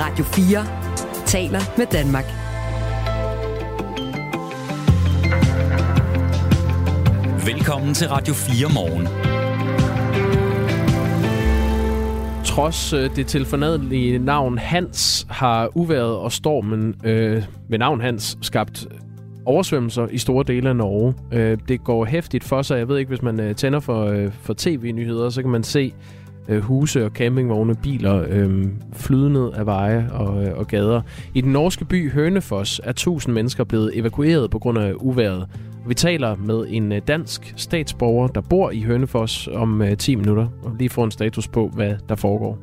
Radio 4 taler med Danmark. Velkommen til Radio 4 morgen. Trods øh, det tilfornadelige navn Hans har uværet og stormen øh, ved navn Hans skabt oversvømmelser i store dele af Norge. Øh, det går hæftigt for sig. Jeg ved ikke, hvis man øh, tænder for, øh, for tv-nyheder, så kan man se øh, huse og campingvogne, biler øh, flyde ned af veje og, øh, og gader. I den norske by Hønefoss er 1000 mennesker blevet evakueret på grund af uværet. Vi taler med en øh, dansk statsborger, der bor i Hønefoss om øh, 10 minutter, og lige får en status på, hvad der foregår.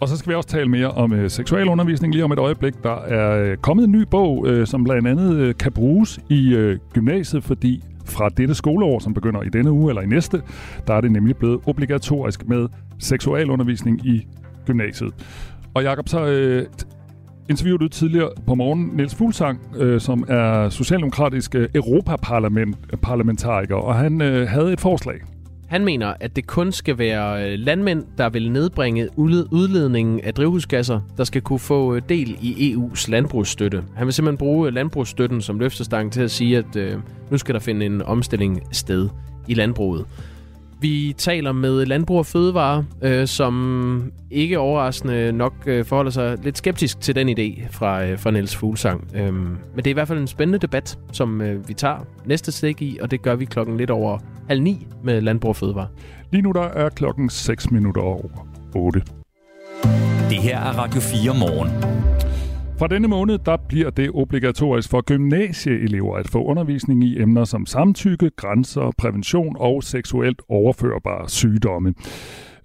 Og så skal vi også tale mere om øh, seksualundervisning lige om et øjeblik. Der er øh, kommet en ny bog, øh, som blandt andet øh, kan bruges i øh, gymnasiet, fordi fra dette skoleår, som begynder i denne uge eller i næste, der er det nemlig blevet obligatorisk med seksualundervisning i gymnasiet. Og Jakob, så øh, interviewede du tidligere på morgen Niels Fuglsang, øh, som er socialdemokratisk øh, europaparlamentariker, og han øh, havde et forslag. Han mener, at det kun skal være øh, landmænd, der vil nedbringe udledningen af drivhusgasser, der skal kunne få øh, del i EU's landbrugsstøtte. Han vil simpelthen bruge øh, landbrugsstøtten som løftestang til at sige, at øh, nu skal der finde en omstilling sted i landbruget. Vi taler med Landbrug og Fødevare, øh, som ikke overraskende nok øh, forholder sig lidt skeptisk til den idé fra, øh, fra Niels Fuglsang. Øh, men det er i hvert fald en spændende debat, som øh, vi tager næste stik i, og det gør vi klokken lidt over halv ni med Landbrug og Fødevare. Lige nu der er klokken 6 minutter over 8. Det her er Radio 4 morgen. Fra denne måned der bliver det obligatorisk for gymnasieelever at få undervisning i emner som samtykke, grænser, prævention og seksuelt overførbare sygdomme.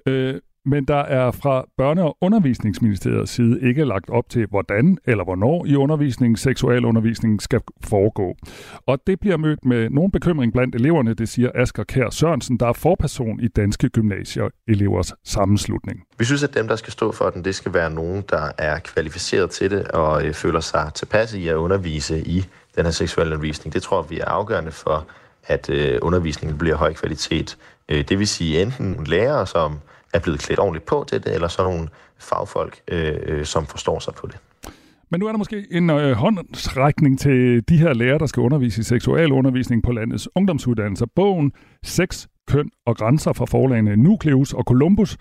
Øh, men der er fra Børne- og Undervisningsministeriets side ikke lagt op til, hvordan eller hvornår i undervisningen seksualundervisningen skal foregå. Og det bliver mødt med nogen bekymring blandt eleverne, det siger Asger Kær Sørensen, der er forperson i Danske Gymnasier Elevers Sammenslutning. Vi synes, at dem, der skal stå for den, det skal være nogen, der er kvalificeret til det og øh, føler sig tilpas i at undervise i den her seksualundervisning. Det tror vi er afgørende for, at øh, undervisningen bliver høj kvalitet. Øh, det vil sige enten lærere, som er blevet klædt ordentligt på til det, eller så nogle fagfolk, øh, øh, som forstår sig på det. Men nu er der måske en øh, håndsrækning til de her lærere, der skal undervise i seksualundervisning på landets ungdomsuddannelser. Bogen Sex, Køn og Grænser fra forlagene Nucleus og Columbus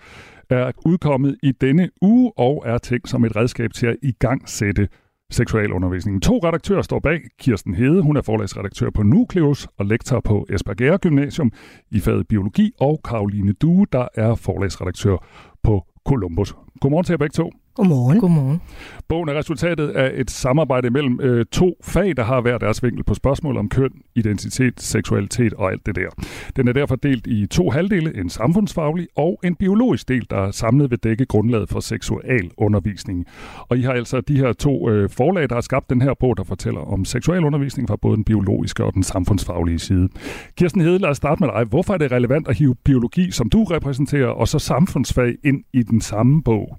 er udkommet i denne uge og er tænkt som et redskab til at igangsætte seksualundervisningen. To redaktører står bag. Kirsten Hede, hun er forlagsredaktør på Nucleus og lektor på Esbjerg Gymnasium i faget biologi, og Karoline Due, der er forlagsredaktør på Columbus. Godmorgen til jer begge to. Godmorgen. Godmorgen. Bogen er resultatet af et samarbejde mellem øh, to fag, der har hver deres vinkel på spørgsmål om køn, identitet, seksualitet og alt det der. Den er derfor delt i to halvdele, en samfundsfaglig og en biologisk del, der er samlet ved dække grundlaget for seksualundervisning. Og I har altså de her to øh, forlag, der har skabt den her bog, der fortæller om seksualundervisning fra både den biologiske og den samfundsfaglige side. Kirsten Hede, lad os starte med dig. Hvorfor er det relevant at hive biologi, som du repræsenterer, og så samfundsfag ind i den samme bog?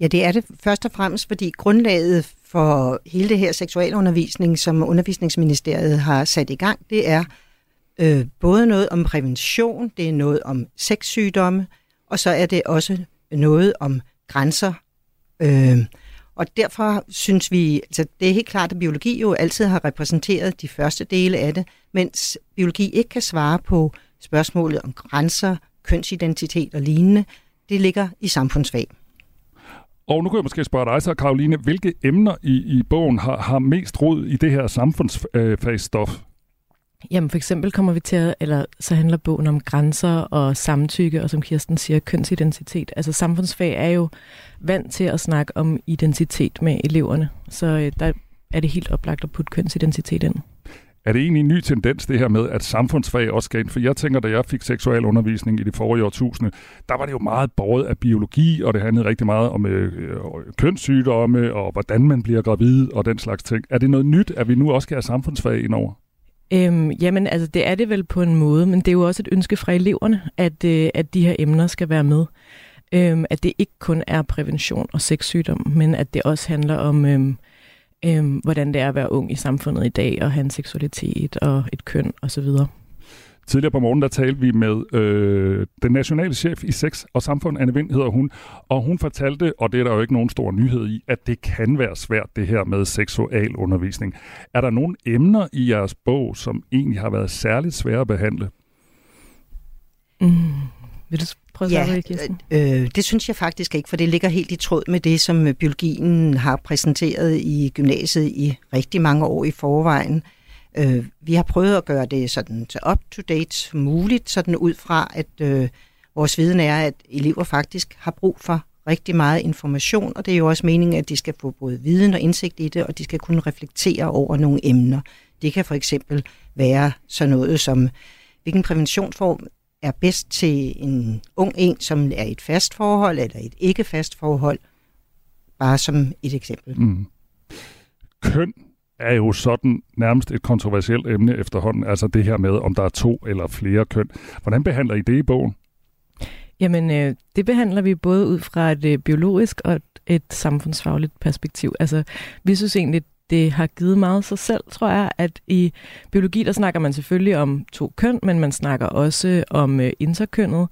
Ja, det er det først og fremmest, fordi grundlaget for hele det her seksualundervisning, som Undervisningsministeriet har sat i gang, det er øh, både noget om prævention, det er noget om sexsygdomme, og så er det også noget om grænser. Øh, og derfor synes vi, altså det er helt klart, at biologi jo altid har repræsenteret de første dele af det, mens biologi ikke kan svare på spørgsmålet om grænser, kønsidentitet og lignende. Det ligger i samfundsfag. Og nu kan jeg måske spørge dig så, Karoline, hvilke emner i, i bogen har, har mest rod i det her samfundsfagsstof? Jamen for eksempel kommer vi til at, eller så handler bogen om grænser og samtykke, og som Kirsten siger, kønsidentitet. Altså samfundsfag er jo vant til at snakke om identitet med eleverne, så øh, der er det helt oplagt at putte kønsidentitet ind. Er det egentlig en ny tendens, det her med, at samfundsfag også skal ind? For jeg tænker, da jeg fik seksualundervisning i det forrige årtusinde, der var det jo meget båret af biologi, og det handlede rigtig meget om øh, øh, kønssygdomme, og hvordan man bliver gravid, og den slags ting. Er det noget nyt, at vi nu også skal have samfundsfag indover? Øhm, jamen, altså det er det vel på en måde, men det er jo også et ønske fra eleverne, at, øh, at de her emner skal være med. Øhm, at det ikke kun er prævention og sexsygdom, men at det også handler om... Øh, øhm, hvordan det er at være ung i samfundet i dag, og have en seksualitet og et køn osv. Tidligere på morgen, der talte vi med øh, den nationale chef i Sex og Samfund, Anne Vind hedder hun, og hun fortalte, og det er der jo ikke nogen stor nyhed i, at det kan være svært det her med seksualundervisning. Er der nogle emner i jeres bog, som egentlig har været særligt svære at behandle? Mm. Vil du prøve ja, Kirsten? Øh, det synes jeg faktisk ikke, for det ligger helt i tråd med det, som øh, biologien har præsenteret i gymnasiet i rigtig mange år i forvejen. Øh, vi har prøvet at gøre det sådan så up-to-date som muligt, sådan ud fra, at øh, vores viden er, at elever faktisk har brug for rigtig meget information, og det er jo også meningen, at de skal få både viden og indsigt i det, og de skal kunne reflektere over nogle emner. Det kan for eksempel være sådan noget som, hvilken præventionsform er bedst til en ung en, som er i et fast forhold eller et ikke fast forhold, bare som et eksempel. Mm. Køn er jo sådan nærmest et kontroversielt emne efterhånden, altså det her med, om der er to eller flere køn. Hvordan behandler I det i bogen? Jamen, øh, det behandler vi både ud fra et øh, biologisk og et, et samfundsfagligt perspektiv. Altså, vi synes egentlig, det har givet meget sig selv, tror jeg, at i biologi, der snakker man selvfølgelig om to køn, men man snakker også om øh, interkønnet.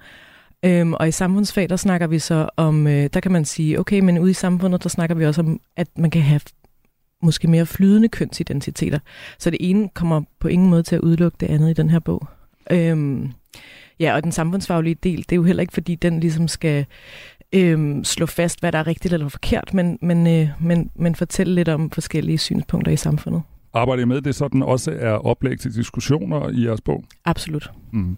Øhm, og i samfundsfag, der snakker vi så om, øh, der kan man sige, okay, men ude i samfundet, der snakker vi også om, at man kan have måske mere flydende kønsidentiteter. Så det ene kommer på ingen måde til at udelukke det andet i den her bog. Øhm, ja, og den samfundsfaglige del, det er jo heller ikke, fordi den ligesom skal øhm, slå fast, hvad der er rigtigt eller forkert, men, men, øh, men, men fortælle lidt om forskellige synspunkter i samfundet. Arbejder I med det sådan også er oplæg til diskussioner i jeres bog? Absolut. Mm.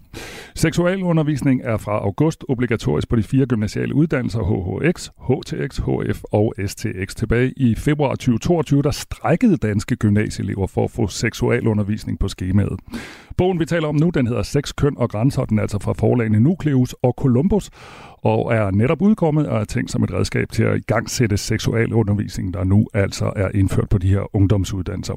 Seksualundervisning er fra august obligatorisk på de fire gymnasiale uddannelser HHX, HTX, HF og STX. Tilbage i februar 2022, der strækkede danske gymnasieelever for at få seksualundervisning på skemaet. Bogen, vi taler om nu, den hedder Sex, Køn og Grænser. Den er altså fra forlagene Nucleus og Columbus, og er netop udkommet og er tænkt som et redskab til at igangsætte seksualundervisning, der nu altså er indført på de her ungdomsuddannelser.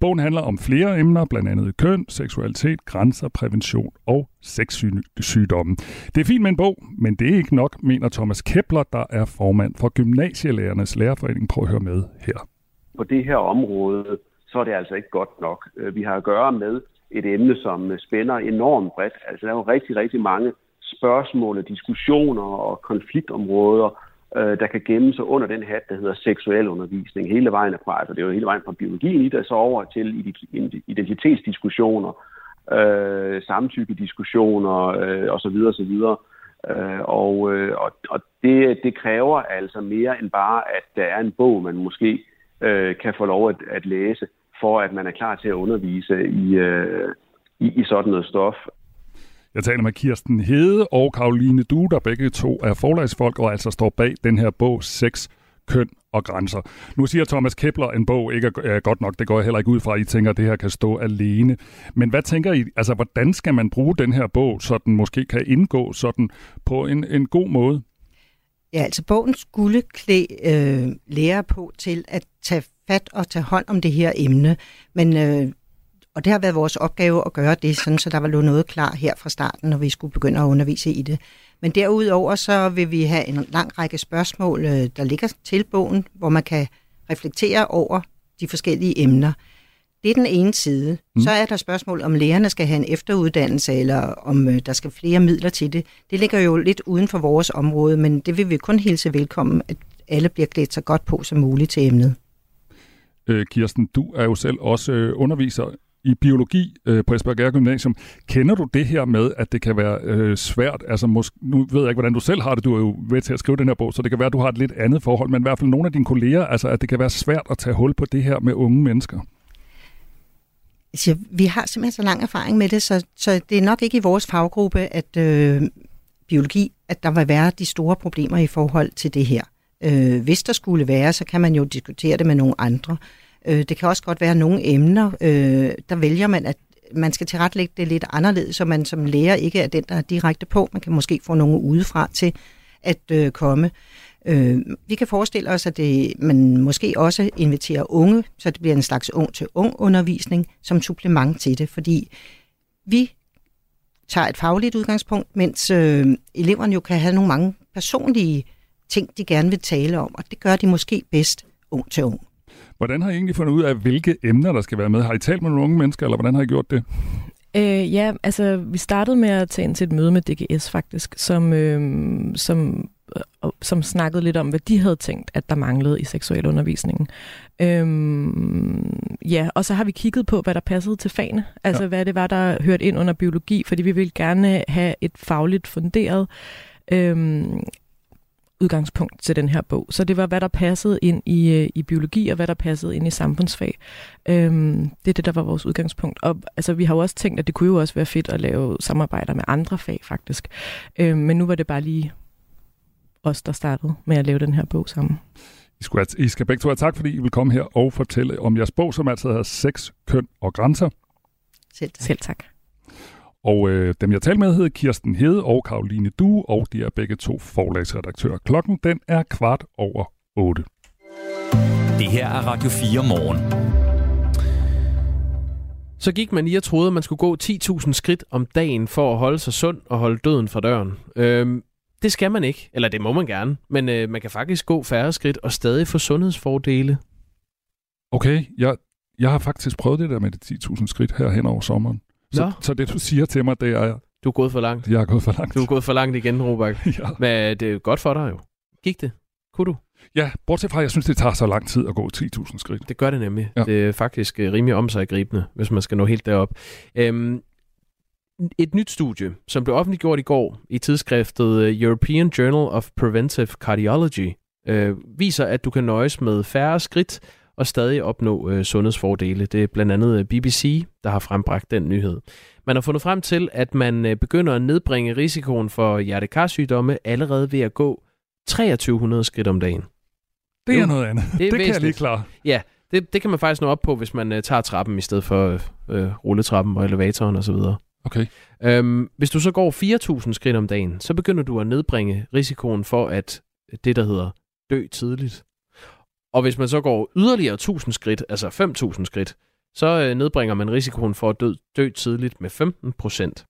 Bogen handler om flere emner, blandt andet køn, seksualitet, grænser, prævention og sexsygdomme. Det er fint med en bog, men det er ikke nok, mener Thomas Kepler, der er formand for Gymnasielærernes Lærerforening. Prøv at høre med her. På det her område, så er det altså ikke godt nok. Vi har at gøre med et emne, som øh, spænder enormt bredt. Altså, der er jo rigtig, rigtig mange spørgsmål og diskussioner og konfliktområder, øh, der kan gemme sig under den hat, der hedder seksuel undervisning. Hele vejen fra, altså det er jo hele vejen fra biologien i det, så over til identitetsdiskussioner, øh, samtykkediskussioner øh, osv. osv. Øh, og øh, og, og det, det kræver altså mere end bare, at der er en bog, man måske øh, kan få lov at, at læse, for at man er klar til at undervise i, øh, i, i sådan noget stof. Jeg taler med Kirsten Hede og Karoline Du, der begge to er forlagsfolk og altså står bag den her bog 6 køn og grænser. Nu siger Thomas Kepler, en bog ikke er godt nok. Det går jeg heller ikke ud fra, at I tænker, at det her kan stå alene. Men hvad tænker I, altså hvordan skal man bruge den her bog, så den måske kan indgå sådan på en, en god måde? Ja, altså bogen skulle klæde øh, lærer på til at tage fat og tage hånd om det her emne. Men øh, og det har været vores opgave at gøre det, sådan, så der var noget klar her fra starten, når vi skulle begynde at undervise i det. Men derudover så vil vi have en lang række spørgsmål, øh, der ligger til bogen, hvor man kan reflektere over de forskellige emner. Det er den ene side. Mm. Så er der spørgsmål, om lærerne skal have en efteruddannelse, eller om øh, der skal flere midler til det. Det ligger jo lidt uden for vores område, men det vil vi kun hilse velkommen, at alle bliver klædt så godt på som muligt til emnet. Øh, Kirsten, du er jo selv også underviser i biologi øh, på Esbjerg Gymnasium. Kender du det her med, at det kan være øh, svært? Altså, måske, nu ved jeg ikke, hvordan du selv har det. Du er jo ved til at skrive den her bog, så det kan være, at du har et lidt andet forhold. Men i hvert fald nogle af dine kolleger, altså, at det kan være svært at tage hul på det her med unge mennesker. Altså, vi har simpelthen så lang erfaring med det, så, så det er nok ikke i vores faggruppe, at øh, biologi, at der vil være de store problemer i forhold til det her. Øh, hvis der skulle være, så kan man jo diskutere det med nogle andre. Øh, det kan også godt være nogle emner, øh, der vælger man, at man skal tilrettelægge det lidt anderledes, så man som lærer ikke er den, der er direkte på. Man kan måske få nogen udefra til at øh, komme. Øh, vi kan forestille os, at det, man måske også inviterer unge, så det bliver en slags ung-til-ung undervisning som supplement til det, fordi vi tager et fagligt udgangspunkt, mens øh, eleverne jo kan have nogle mange personlige ting, de gerne vil tale om, og det gør de måske bedst ung til ung. Hvordan har I egentlig fundet ud af, hvilke emner, der skal være med? Har I talt med nogle unge mennesker, eller hvordan har I gjort det? Øh, ja, altså vi startede med at tage ind til et møde med DGS faktisk, som, øh, som, øh, som snakkede lidt om, hvad de havde tænkt, at der manglede i seksualundervisningen. Øhm, ja, og så har vi kigget på, hvad der passede til fagene. Altså ja. hvad det var, der hørte ind under biologi, fordi vi vil gerne have et fagligt funderet øhm, udgangspunkt til den her bog. Så det var, hvad der passede ind i, øh, i biologi, og hvad der passede ind i samfundsfag. Øhm, det er det, der var vores udgangspunkt. Og altså, vi har jo også tænkt, at det kunne jo også være fedt at lave samarbejder med andre fag, faktisk. Øhm, men nu var det bare lige os, der startede med at lave den her bog sammen. I, skulle, I skal begge to have tak, fordi I vil komme her og fortælle om jeres bog, som altså hedder Sex, Køn og Grænser. Selv tak. Selv tak. Og øh, dem, jeg talte med, hedder Kirsten Hede og Karoline Du, og de er begge to forlagsredaktører. Klokken den er kvart over 8. Det her er Radio 4 morgen. Så gik man lige og troede, at man skulle gå 10.000 skridt om dagen for at holde sig sund og holde døden fra døren. Øhm, det skal man ikke, eller det må man gerne, men øh, man kan faktisk gå færre skridt og stadig få sundhedsfordele. Okay, jeg, jeg har faktisk prøvet det der med de 10.000 skridt her hen over sommeren. Så, så det, du siger til mig, det er... Du er gået for langt. Jeg er gået for langt. Du er gået for langt igen, Robert. ja. Men det er godt for dig jo. Gik det? Kunne du? Ja, bortset fra, at jeg synes, det tager så lang tid at gå 10.000 skridt. Det gør det nemlig. Ja. Det er faktisk øh, rimelig omsaggribende, hvis man skal nå helt derop. Øhm, et nyt studie, som blev offentliggjort i går i tidsskriftet øh, European Journal of Preventive Cardiology, øh, viser, at du kan nøjes med færre skridt og stadig opnå øh, sundhedsfordele. Det er blandt andet øh, BBC, der har frembragt den nyhed. Man har fundet frem til, at man øh, begynder at nedbringe risikoen for hjertekarsygdomme allerede ved at gå 2300 skridt om dagen. Det er noget andet. Det, det kan jeg lige klare. Ja, det, det kan man faktisk nå op på, hvis man øh, tager trappen i stedet for øh, rulletrappen og elevatoren osv. Okay. Øhm, hvis du så går 4.000 skridt om dagen, så begynder du at nedbringe risikoen for, at det, der hedder dø tidligt. Og hvis man så går yderligere 1000 skridt, altså 5.000 skridt, så øh, nedbringer man risikoen for at dø, dø tidligt med 15 procent.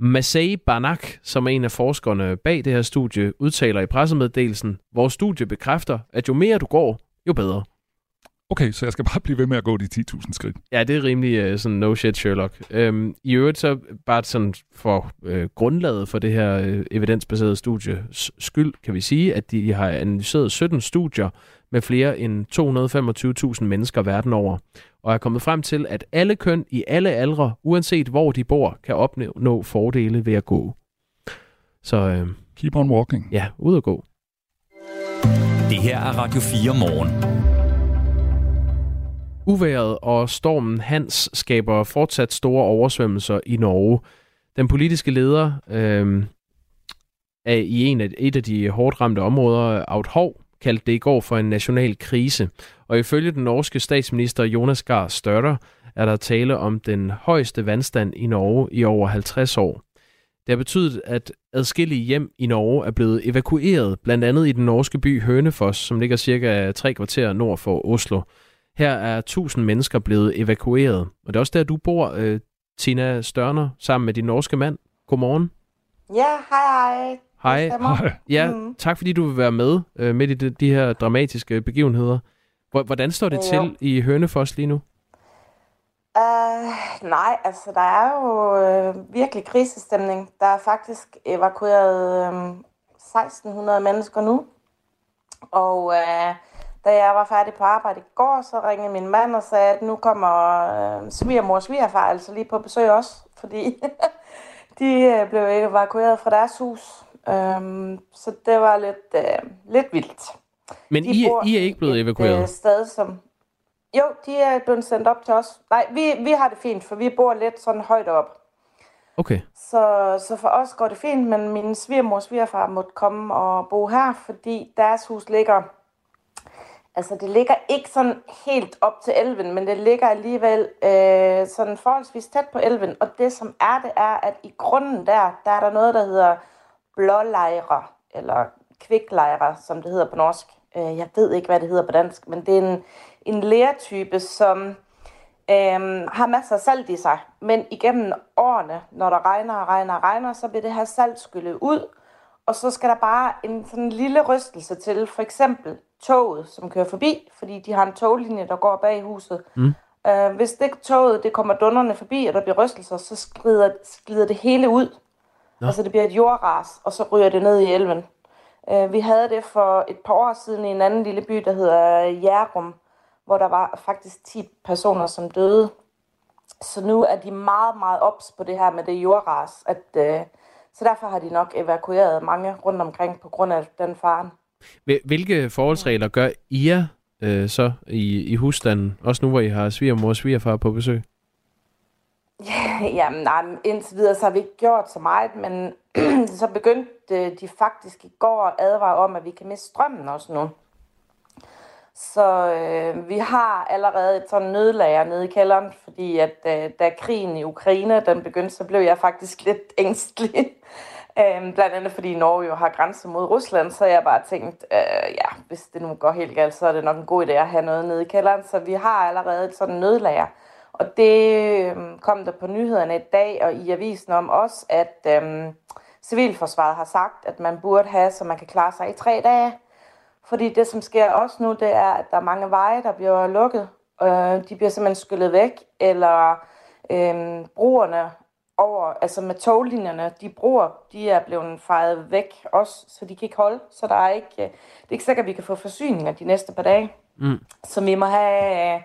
Masai Banak, som er en af forskerne bag det her studie, udtaler i pressemeddelelsen, vores studie bekræfter, at jo mere du går, jo bedre. Okay, så jeg skal bare blive ved med at gå de 10.000 skridt. Ja, det er rimelig uh, sådan no shit Sherlock. Øhm, I øvrigt så bare sådan for uh, grundlaget for det her uh, evidensbaserede studie skyld, kan vi sige, at de har analyseret 17 studier med flere end 225.000 mennesker verden over, og er kommet frem til, at alle køn i alle aldre, uanset hvor de bor, kan opnå fordele ved at gå. Så uh, keep on walking. Ja, ud og gå. Det her er Radio 4 morgen. Uværet og stormen Hans skaber fortsat store oversvømmelser i Norge. Den politiske leder øh, er i en af, et af de hårdt ramte områder, Authov, kaldte det i går for en national krise. Og ifølge den norske statsminister Jonas Gahr Støre er der tale om den højeste vandstand i Norge i over 50 år. Det har betydet, at adskillige hjem i Norge er blevet evakueret, blandt andet i den norske by Hønefoss, som ligger cirka tre kvarter nord for Oslo. Her er 1000 mennesker blevet evakueret. Og det er også der, du bor, øh, Tina Størner, sammen med din norske mand. Godmorgen. Ja, hej hej. Hej. hej. Ja, mm. tak fordi du vil være med øh, midt i de, de her dramatiske begivenheder. Hvordan står det ja. til i Hønefoss lige nu? Uh, nej, altså der er jo øh, virkelig krisestemning. Der er faktisk evakueret øh, 1600 mennesker nu. Og øh, da jeg var færdig på arbejde i går, så ringede min mand og sagde, at nu kommer øh, svigermor og svigerfar altså lige på besøg også, fordi de øh, blev evakueret fra deres hus. Øhm, så det var lidt, øh, lidt vildt. Men I, I er ikke blevet et, evakueret? Et øh, sted, som... Jo, de er blevet sendt op til os. Nej, vi, vi har det fint, for vi bor lidt sådan højt op. Okay. Så, så for os går det fint, men min svigermor og svigerfar måtte komme og bo her, fordi deres hus ligger Altså, det ligger ikke sådan helt op til elven, men det ligger alligevel øh, sådan forholdsvis tæt på elven. Og det, som er det, er, at i grunden der, der er der noget, der hedder blålejre, eller kviklejre, som det hedder på norsk. Øh, jeg ved ikke, hvad det hedder på dansk, men det er en, en lærtype, som øh, har masser af salt i sig. Men igennem årene, når der regner og regner og regner, så bliver det her salt skyllet ud, og så skal der bare en sådan lille rystelse til, for eksempel toget, som kører forbi, fordi de har en toglinje, der går bag huset. Mm. Uh, hvis det toget det kommer dunderne forbi, og der bliver rystelser, så skrider, skrider det hele ud. Nå. Altså det bliver et jordras, og så ryger det ned i elven. Uh, vi havde det for et par år siden i en anden lille by, der hedder Jærum, hvor der var faktisk 10 personer, som døde. Så nu er de meget, meget ops på det her med det jordras. At, uh, så derfor har de nok evakueret mange rundt omkring på grund af den faren. Hvilke forholdsregler gør IA øh, så i, i husstanden? Også nu, hvor I har svigermor og svigerfar på besøg? Ja, jamen, nej, indtil videre så har vi ikke gjort så meget, men så begyndte øh, de faktisk i går at advare om, at vi kan miste strømmen også nu. Så øh, vi har allerede et sådan nødlager nede i kælderen, fordi at øh, da krigen i Ukraine den begyndte, så blev jeg faktisk lidt ængstelig. Øhm, blandt andet fordi Norge jo har grænse mod Rusland, så jeg bare tænkt, øh, ja, hvis det nu går helt galt, så er det nok en god idé at have noget nede i kælderen. Så vi har allerede et sådan nødlager. Og det øh, kom der på nyhederne i dag og i avisen om også, at øh, Civilforsvaret har sagt, at man burde have, så man kan klare sig i tre dage. Fordi det, som sker også nu, det er, at der er mange veje, der bliver lukket. Øh, de bliver simpelthen skyllet væk, eller øh, brugerne over, altså med toglinjerne, de bruger, de er blevet fejret væk også, så de kan ikke holde. Så der er ikke, øh, det er ikke sikkert, at vi kan få forsyninger de næste par dage. Mm. Så vi må have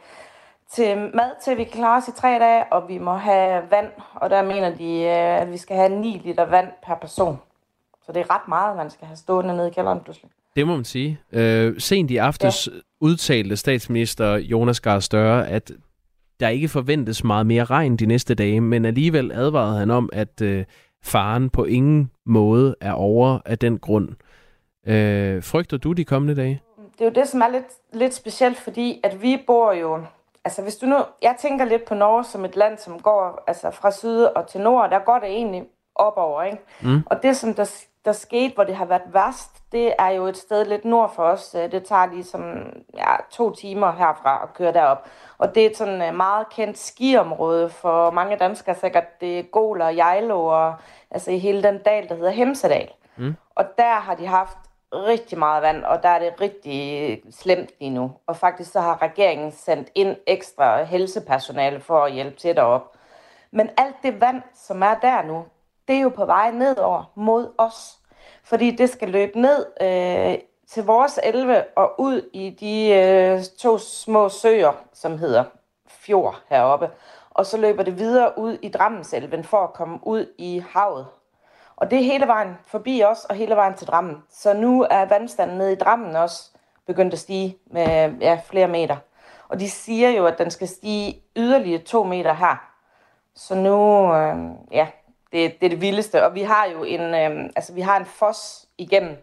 til mad til, at vi kan klare os i tre dage, og vi må have vand, og der mener de, øh, at vi skal have 9 liter vand per person. Så det er ret meget, man skal have stående nede i kælderen pludselig. Det må man sige. Øh, sent i aftes ja. udtalte statsminister Jonas Gahr Støre, at der ikke forventes meget mere regn de næste dage, men alligevel advarede han om, at øh, faren på ingen måde er over af den grund. Øh, frygter du de kommende dage? Det er jo det, som er lidt, lidt specielt, fordi at vi bor jo... Altså hvis du nu... Jeg tænker lidt på Norge som et land, som går altså fra syd og til nord, der går det egentlig opover, ikke? Mm. Og det, som der, der skete, hvor det har været værst, det er jo et sted lidt nord for os. Det tager ligesom ja, to timer herfra at køre derop. Og det er et sådan øh, meget kendt skiområde for mange danskere, sikkert det er Gol og Jejlo, og altså i hele den dal, der hedder Hemsedal. Mm. Og der har de haft rigtig meget vand, og der er det rigtig slemt lige nu. Og faktisk så har regeringen sendt ind ekstra helsepersonale for at hjælpe til derop. Men alt det vand, som er der nu, det er jo på vej nedover mod os. Fordi det skal løbe ned øh, til vores elve og ud i de øh, to små søer, som hedder Fjord heroppe. Og så løber det videre ud i Drammenselven for at komme ud i havet. Og det er hele vejen forbi os og hele vejen til Drammen. Så nu er vandstanden nede i Drammen også begyndt at stige med ja, flere meter. Og de siger jo, at den skal stige yderligere to meter her. Så nu, øh, ja, det, det er det vildeste. Og vi har jo en, øh, altså vi har en fos igennem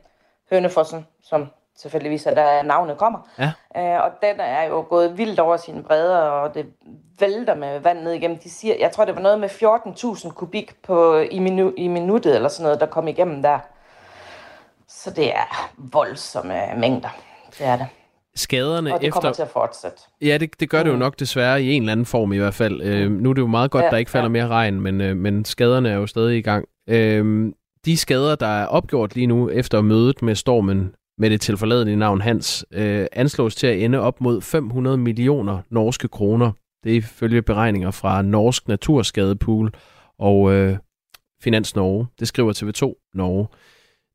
Hønefossen, som selvfølgelig at der navnet kommer. Ja. Øh, og den er jo gået vildt over sine bredder, og det vælter med vand ned igennem. De siger, jeg tror, det var noget med 14.000 kubik på, i, minu, i minuttet, eller sådan noget, der kom igennem der. Så det er voldsomme mængder. Det er det. Skaderne og det efter... kommer til at fortsætte. Ja, det, det gør det jo mm. nok desværre i en eller anden form i hvert fald. Øh, nu er det jo meget godt, ja, der ikke falder ja. mere regn, men, øh, men skaderne er jo stadig i gang. Øh, de skader, der er opgjort lige nu efter mødet med stormen med det tilforladelige navn Hans, øh, anslås til at ende op mod 500 millioner norske kroner. Det er ifølge beregninger fra Norsk Naturskadepool og øh, Finans Norge. Det skriver TV2 Norge.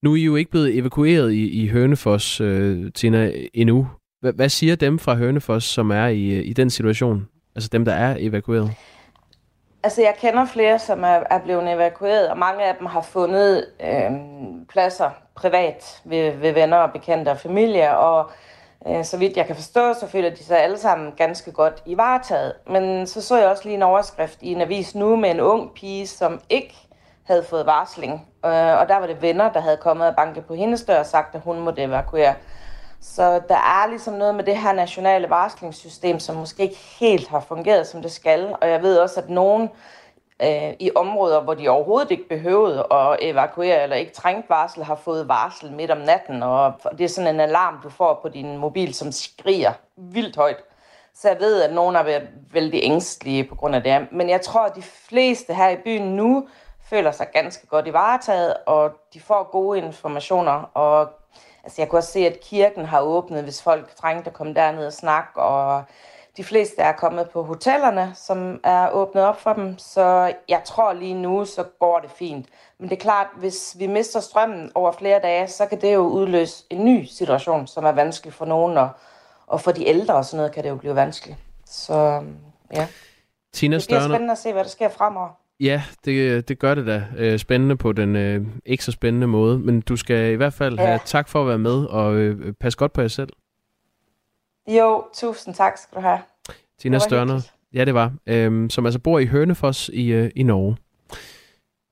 Nu er I jo ikke blevet evakueret i, i Hønefoss, øh, Tina, endnu. H- hvad siger dem fra Hønefoss, som er i, øh, i den situation? Altså dem, der er evakueret? Altså, jeg kender flere, som er, er blevet evakueret, og mange af dem har fundet øh, pladser privat ved, ved venner og bekendte og familie, og øh, så vidt jeg kan forstå, så føler de sig alle sammen ganske godt i varetaget. Men så så jeg også lige en overskrift i en avis nu med en ung pige, som ikke havde fået varsling, øh, og der var det venner, der havde kommet og banket på hendes dør og sagt, at hun måtte evakuere. Så der er ligesom noget med det her nationale varslingssystem, som måske ikke helt har fungeret, som det skal. Og jeg ved også, at nogen øh, i områder, hvor de overhovedet ikke behøvede at evakuere eller ikke trængt varsel, har fået varsel midt om natten. Og det er sådan en alarm, du får på din mobil, som skriger vildt højt. Så jeg ved, at nogen er været vældig ængstlige på grund af det. Men jeg tror, at de fleste her i byen nu føler sig ganske godt i varetaget, og de får gode informationer, og Altså jeg kunne også se, at kirken har åbnet, hvis folk trængte at komme derned og snakke, og de fleste er kommet på hotellerne, som er åbnet op for dem, så jeg tror lige nu, så går det fint. Men det er klart, hvis vi mister strømmen over flere dage, så kan det jo udløse en ny situation, som er vanskelig for nogen, og, og for de ældre og sådan noget kan det jo blive vanskeligt. Så ja, Tina det bliver Størner, spændende at se, hvad der sker fremover. Ja, det, det gør det da øh, spændende på den øh, ikke så spændende måde, men du skal i hvert fald Ja. have tak for at være med, og øh, pas godt på jer selv. Jo, tusind tak skal du have. Tina Størner, hyggeligt. ja det var, øhm, som altså bor i Hørnefors i, øh, i Norge,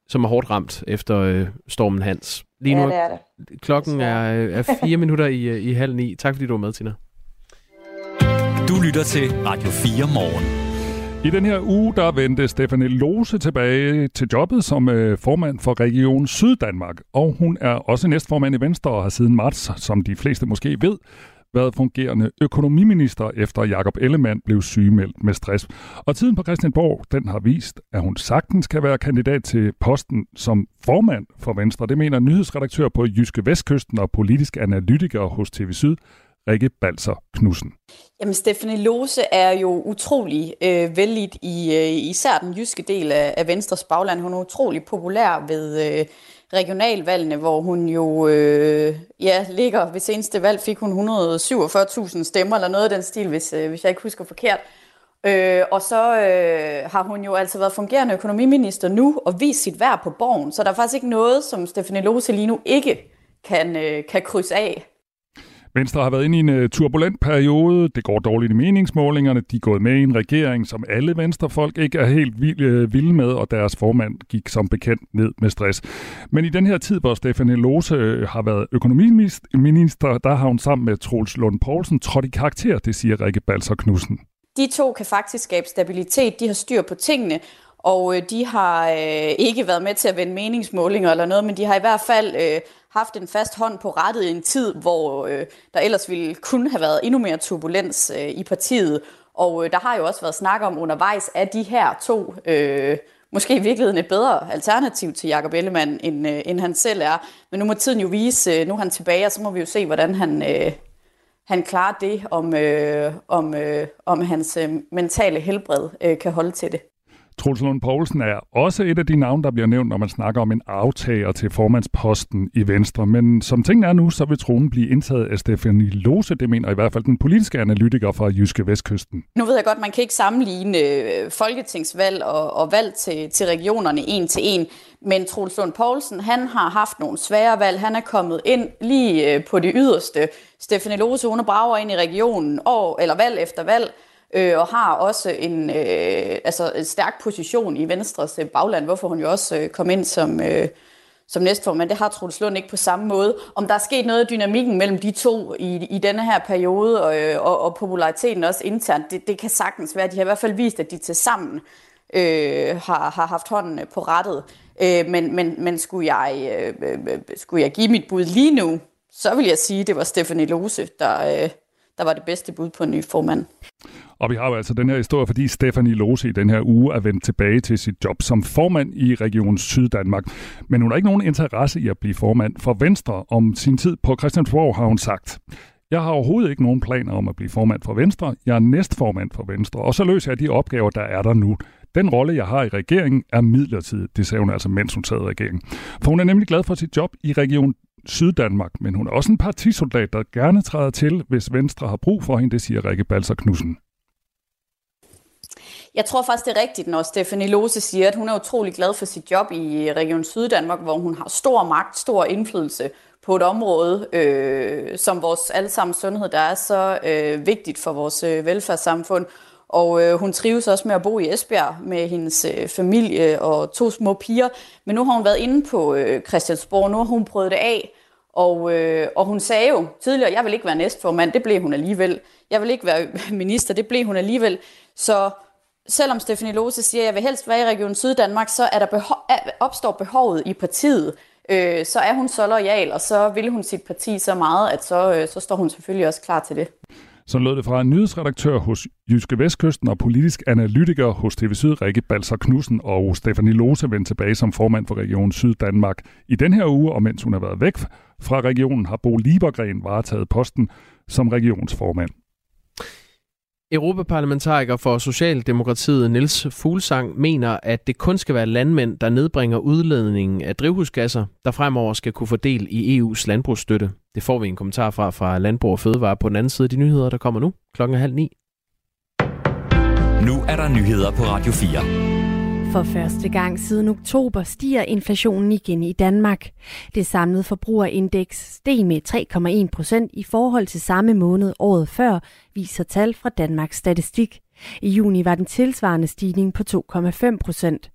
som er hårdt ramt efter øh, stormen Hans. Lige ja, nu det er det. klokken er, øh, er fire minutter i, øh, i halv ni. Tak fordi du var med, Tina. Du lytter til Radio 4 morgen. I den her uge, der vendte Stefanie Lose tilbage til jobbet som øh, formand for Region Syddanmark. Og hun er også næstformand i Venstre og har siden marts, som de fleste måske ved, været fungerende økonomiminister efter Jakob Ellemann blev sygemeldt med stress. Og tiden på Christianborg, den har vist, at hun sagtens kan være kandidat til posten som formand for Venstre. Det mener nyhedsredaktør på Jyske Vestkysten og politisk analytiker hos TV Syd, Rikke Balser Knudsen. Jamen, Stephanie Lose er jo utrolig øh, vældig i øh, især den jyske del af, af Venstres bagland. Hun er utrolig populær ved øh, regionalvalgene, hvor hun jo øh, ja, ligger ved seneste valg, fik hun 147.000 stemmer eller noget af den stil, hvis, øh, hvis jeg ikke husker forkert. Øh, og så øh, har hun jo altså været fungerende økonomiminister nu og vist sit værd på borgen, så der er faktisk ikke noget, som Stephanie Lose lige nu ikke kan, øh, kan krydse af. Venstre har været inde i en øh, turbulent periode. Det går dårligt i meningsmålingerne. De er gået med i en regering, som alle venstrefolk ikke er helt øh, vilde med, og deres formand gik som bekendt ned med stress. Men i den her tid, hvor Stefan Lose øh, har været økonomiminister, der har hun sammen med Troels Lund Poulsen trådt i karakter, det siger Rikke Balser Knudsen. De to kan faktisk skabe stabilitet, de har styr på tingene, og de har øh, ikke været med til at vende meningsmålinger eller noget, men de har i hvert fald øh, haft en fast hånd på rettet i en tid, hvor øh, der ellers ville kunne have været endnu mere turbulens øh, i partiet. Og øh, der har jo også været snak om undervejs, at de her to øh, måske i virkeligheden et bedre alternativ til Jakob Ellemann, end, øh, end han selv er. Men nu må tiden jo vise, øh, nu er han tilbage, og så må vi jo se, hvordan han... Øh, han klarer det, om, øh, om, øh, om hans øh, mentale helbred øh, kan holde til det. Troels Lund Poulsen er også et af de navne, der bliver nævnt, når man snakker om en aftager til formandsposten i Venstre. Men som tingene er nu, så vil tronen blive indtaget af Stefanie Lose. Det mener i hvert fald den politiske analytiker fra Jyske Vestkysten. Nu ved jeg godt, man kan ikke sammenligne øh, folketingsvalg og, og valg til, til regionerne en til en, men Troels Lund Poulsen, han har haft nogle svære valg. Han er kommet ind lige øh, på det yderste. Stefanie Lose, hun er brager ind i regionen år, eller valg efter valg, øh, og har også en, øh, altså en stærk position i Venstres øh, bagland, hvorfor hun jo også øh, kom ind som, øh, som næstformand. Det har Troels Lund ikke på samme måde. Om der er sket noget af dynamikken mellem de to i, i denne her periode, og, øh, og, og populariteten også internt, det, det kan sagtens være. De har i hvert fald vist, at de til sammen øh, har, har haft hånden på rettet. Øh, men, men, men skulle, jeg, øh, øh, skulle jeg give mit bud lige nu, så vil jeg sige, at det var Stephanie Lose, der, øh, der var det bedste bud på en ny formand. Og vi har jo altså den her historie, fordi Stefanie Lose i den her uge er vendt tilbage til sit job som formand i Region Syddanmark. Men hun har ikke nogen interesse i at blive formand for Venstre. Om sin tid på Christiansborg har hun sagt, jeg har overhovedet ikke nogen planer om at blive formand for Venstre. Jeg er næstformand for Venstre, og så løser jeg de opgaver, der er der nu. Den rolle, jeg har i regeringen, er midlertidig. Det sagde hun altså, mens hun sad i regeringen. For hun er nemlig glad for sit job i Region Syddanmark, men hun er også en partisoldat, der gerne træder til, hvis Venstre har brug for hende, det siger Rikke Balser Knudsen. Jeg tror faktisk, det er rigtigt, når Stephanie Lose siger, at hun er utrolig glad for sit job i øh, Region Syddanmark, hvor hun har stor magt, stor indflydelse på et område, øh, som vores allesammens sundhed, der er så øh, vigtigt for vores øh, velfærdssamfund. Og øh, hun trives også med at bo i Esbjerg med hendes øh, familie og to små piger. Men nu har hun været inde på øh, Christiansborg, nu har hun prøvet det af. Og, øh, og hun sagde jo tidligere, jeg vil ikke være næstformand, det blev hun alligevel. Jeg vil ikke være minister, det blev hun alligevel. Så selvom Stefanie Lose siger, at jeg vil helst være i Region Syddanmark, så er der behov, opstår behovet i partiet. Øh, så er hun så lojal, og så vil hun sit parti så meget, at så, øh, så står hun selvfølgelig også klar til det. Så lød det fra en nyhedsredaktør hos Jyske Vestkysten og politisk analytiker hos TV Syd, Rikke Balser Knudsen og Stefanie Lose vendte tilbage som formand for Region Syddanmark i den her uge, og mens hun har været væk fra regionen, har Bo Liebergren varetaget posten som regionsformand. Europaparlamentariker for Socialdemokratiet Niels Fuglsang mener, at det kun skal være landmænd, der nedbringer udledningen af drivhusgasser, der fremover skal kunne få del i EU's landbrugsstøtte. Det får vi en kommentar fra fra Landbrug og Fødevare på den anden side af de nyheder, der kommer nu klokken halv ni. Nu er der nyheder på Radio 4. For første gang siden oktober stiger inflationen igen i Danmark. Det samlede forbrugerindeks steg med 3,1 procent i forhold til samme måned året før, viser tal fra Danmarks Statistik. I juni var den tilsvarende stigning på 2,5 procent.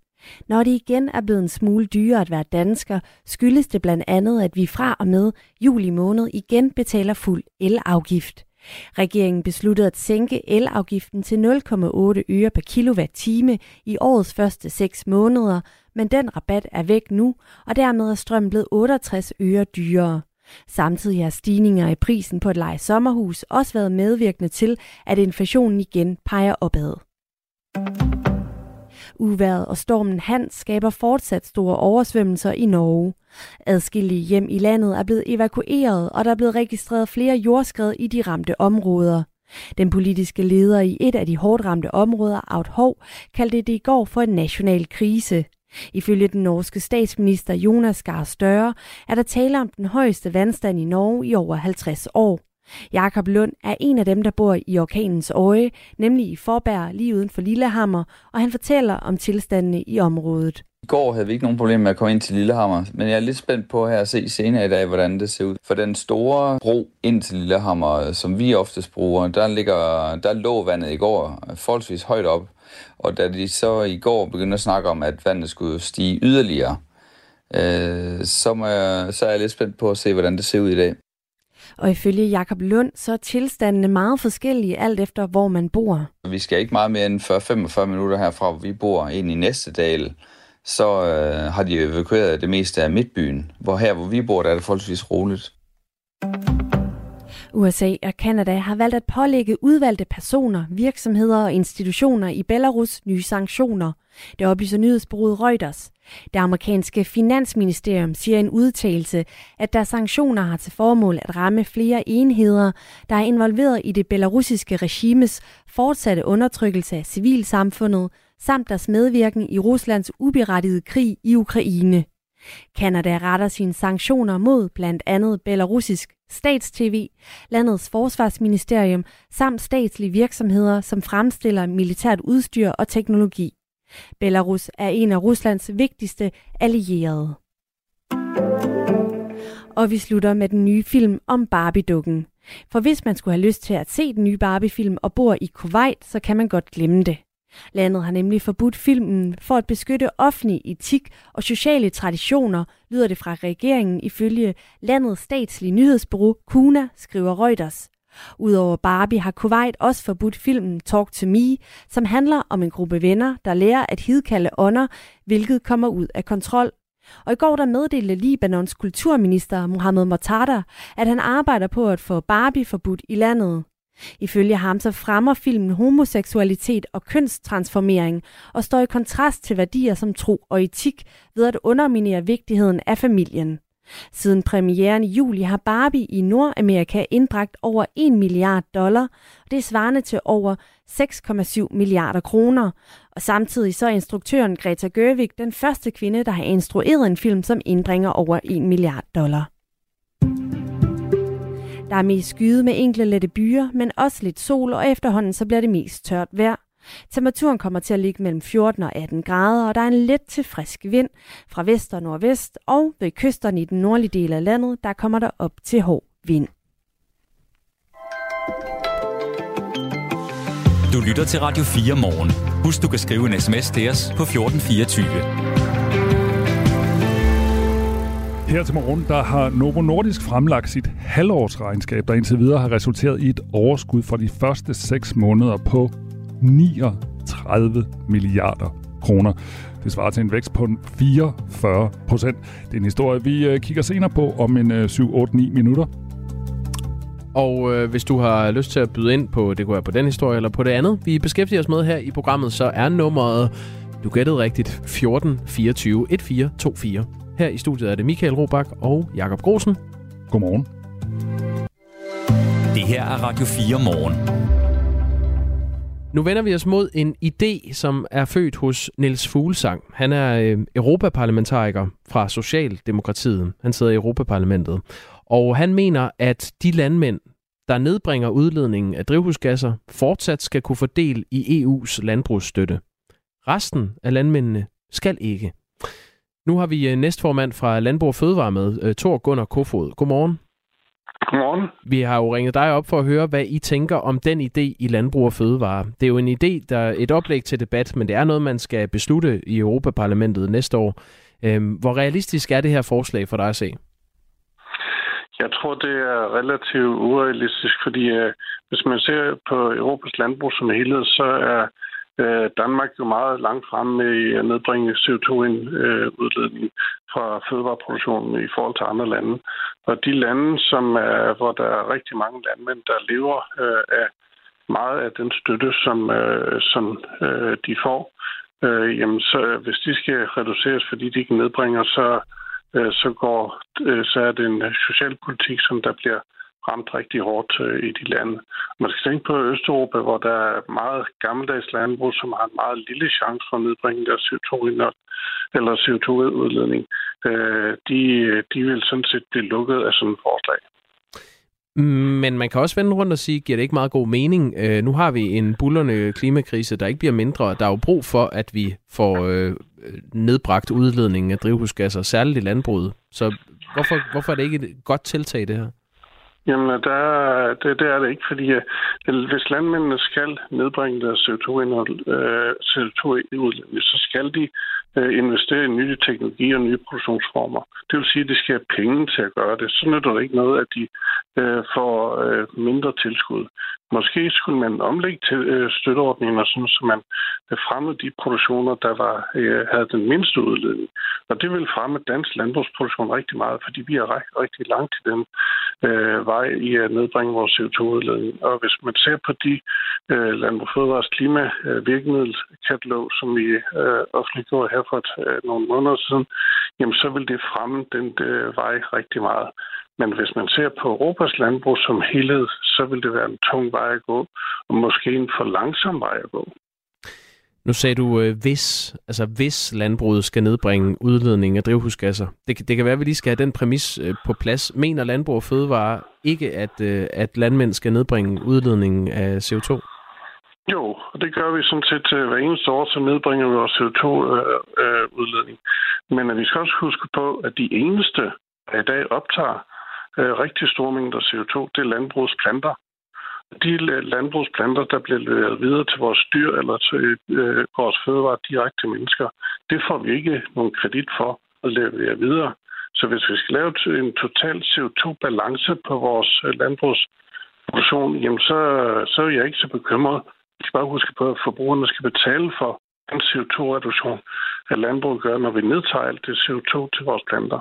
Når det igen er blevet en smule dyrere at være dansker, skyldes det blandt andet, at vi fra og med juli måned igen betaler fuld elafgift. Regeringen besluttede at sænke elafgiften til 0,8 øre per kilowatt-time i årets første 6 måneder, men den rabat er væk nu, og dermed er strømmen blevet 68 øre dyrere. Samtidig har stigninger i prisen på et leje sommerhus også været medvirkende til, at inflationen igen peger opad. Uværet og stormen Hans skaber fortsat store oversvømmelser i Norge. Adskillige hjem i landet er blevet evakueret, og der er blevet registreret flere jordskred i de ramte områder. Den politiske leder i et af de hårdt ramte områder, Aut Hov, kaldte det i går for en national krise. Ifølge den norske statsminister Jonas Gahr Støre er der tale om den højeste vandstand i Norge i over 50 år. Jakob Lund er en af dem, der bor i orkanens øje, nemlig i Forberg lige uden for Lillehammer, og han fortæller om tilstandene i området. I går havde vi ikke nogen problemer med at komme ind til Lillehammer, men jeg er lidt spændt på her at se senere i dag, hvordan det ser ud. For den store bro ind til Lillehammer, som vi oftest bruger, der, ligger, der lå vandet i går forholdsvis højt op. Og da de så i går begyndte at snakke om, at vandet skulle stige yderligere, øh, så, må jeg, så er jeg lidt spændt på at se, hvordan det ser ud i dag. Og ifølge Jakob Lund, så er tilstandene meget forskellige alt efter, hvor man bor. Vi skal ikke meget mere end 40-45 minutter herfra, hvor vi bor, ind i næste dal. Så øh, har de evakueret det meste af midtbyen, hvor her, hvor vi bor, der er det forholdsvis roligt. USA og Kanada har valgt at pålægge udvalgte personer, virksomheder og institutioner i Belarus nye sanktioner. Det oplyser nyhedsbureauet Reuters. Det amerikanske finansministerium siger i en udtalelse, at der sanktioner har til formål at ramme flere enheder, der er involveret i det belarusiske regimes fortsatte undertrykkelse af civilsamfundet, samt deres medvirken i Ruslands uberettigede krig i Ukraine. Kanada retter sine sanktioner mod blandt andet belarusisk statstv, landets forsvarsministerium samt statslige virksomheder, som fremstiller militært udstyr og teknologi. Belarus er en af Ruslands vigtigste allierede. Og vi slutter med den nye film om Barbie-dukken. For hvis man skulle have lyst til at se den nye Barbie-film og bor i Kuwait, så kan man godt glemme det. Landet har nemlig forbudt filmen for at beskytte offentlig etik og sociale traditioner, lyder det fra regeringen ifølge landets statslige nyhedsbureau Kuna, skriver Reuters. Udover Barbie har Kuwait også forbudt filmen Talk to Me, som handler om en gruppe venner, der lærer at hidkalde ånder, hvilket kommer ud af kontrol. Og i går der meddelte Libanons kulturminister Mohammed Mortada, at han arbejder på at få Barbie forbudt i landet. Ifølge ham så fremmer filmen homoseksualitet og kønstransformering og står i kontrast til værdier som tro og etik ved at underminere vigtigheden af familien. Siden premieren i juli har Barbie i Nordamerika indbragt over 1 milliard dollar, og det er svarende til over 6,7 milliarder kroner. Og samtidig så er instruktøren Greta Gerwig den første kvinde, der har instrueret en film, som indbringer over 1 milliard dollar. Der er mest skyde med enkle lette byer, men også lidt sol, og efterhånden så bliver det mest tørt vejr. Temperaturen kommer til at ligge mellem 14 og 18 grader, og der er en let til frisk vind fra vest og nordvest, og ved kysterne i den nordlige del af landet, der kommer der op til hård vind. Du lytter til Radio 4 morgen. Husk, du kan skrive en sms til os på 1424. Her til morgen, der har Novo Nordisk fremlagt sit halvårsregnskab, der indtil videre har resulteret i et overskud for de første 6 måneder på 39 milliarder kroner. Det svarer til en vækst på 44 procent. Det er en historie, vi øh, kigger senere på om en øh, 7-8-9 minutter. Og øh, hvis du har lyst til at byde ind på, det kunne være på den historie eller på det andet, vi beskæftiger os med her i programmet, så er nummeret, du gættede rigtigt, 1424 1424. Her i studiet er det Michael Robach og Jakob Grosen. Godmorgen. Det her er Radio 4 morgen. Nu vender vi os mod en idé, som er født hos Niels Fuglsang. Han er øh, europaparlamentariker fra Socialdemokratiet. Han sidder i Europaparlamentet. Og han mener, at de landmænd, der nedbringer udledningen af drivhusgasser, fortsat skal kunne få del i EU's landbrugsstøtte. Resten af landmændene skal ikke. Nu har vi øh, næstformand fra Landbrug og Fødevare med, øh, Thor Gunnar Kofod. Godmorgen. Godmorgen. Vi har jo ringet dig op for at høre, hvad I tænker om den idé i Landbrug og Fødevare. Det er jo en idé, der er et oplæg til debat, men det er noget, man skal beslutte i Europaparlamentet næste år. Øhm, hvor realistisk er det her forslag for dig at se? Jeg tror, det er relativt urealistisk, fordi øh, hvis man ser på Europas landbrug som helhed, så er øh, Øh, Danmark jo meget langt fremme med at nedbringe CO2-udledning fra fødevareproduktionen i forhold til andre lande. Og de lande, som er, hvor der er rigtig mange landmænd, der lever øh, af meget af den støtte, som, øh, som øh, de får, øh, jamen så hvis de skal reduceres, fordi de ikke nedbringer, så, øh, så, går, øh, så er det en socialpolitik, som der bliver ramt rigtig hårdt øh, i de lande. Man skal tænke på Østeuropa, hvor der er meget gammeldags landbrug, som har en meget lille chance for at nedbringe deres CO2 eller CO2-udledning. Øh, de, de vil sådan set blive lukket af sådan et forslag. Men man kan også vende rundt og sige, giver det ikke meget god mening? Øh, nu har vi en bullerne klimakrise, der ikke bliver mindre. Der er jo brug for, at vi får øh, nedbragt udledningen af drivhusgasser, særligt i landbruget. Så hvorfor, hvorfor er det ikke et godt tiltag, det her? Jamen, der, det, det er det ikke, fordi øh, hvis landmændene skal nedbringe deres CO2-indhold, øh, CO2-udledning, så skal de øh, investere i nye teknologier og nye produktionsformer. Det vil sige, at de skal have penge til at gøre det. Så nytter det ikke noget, at de øh, får øh, mindre tilskud. Måske skulle man omlægge til øh, støtteordninger, sådan, så man fremmede de produktioner, der var, øh, havde den mindste udledning. Og det vil fremme dansk landbrugsproduktion rigtig meget, fordi vi er rigtig, rigtig langt til den øh, vej i at nedbringe vores CO2-udledning. Og hvis man ser på de øh, Landbrug Fødevares klimavirkemiddelkatalog, øh, som vi øh, offentliggjorde her for et, øh, nogle måneder siden, jamen så vil det fremme den øh, vej rigtig meget. Men hvis man ser på Europas landbrug som helhed, så vil det være en tung vej at gå, og måske en for langsom vej at gå. Nu sagde du, øh, hvis, altså hvis landbruget skal nedbringe udledningen af drivhusgasser. Det, det kan være, at vi lige skal have den præmis øh, på plads. Mener Landbrug og Fødevare ikke, at, øh, at landmænd skal nedbringe udledningen af CO2? Jo, og det gør vi sådan set hver eneste år, så nedbringer vi vores CO2-udledning. Men vi skal også huske på, at de eneste, der i dag optager Øh, rigtig store mængder CO2, det er landbrugsplanter. de øh, landbrugsplanter, der bliver leveret videre til vores dyr eller til øh, vores fødevarer direkte til mennesker, det får vi ikke nogen kredit for at levere videre. Så hvis vi skal lave en total CO2-balance på vores øh, landbrugsproduktion, jamen så, så er jeg ikke så bekymret. Vi skal bare huske på, at forbrugerne skal betale for den CO2-reduktion, at landbruget gør, når vi nedtager alt det CO2 til vores planter.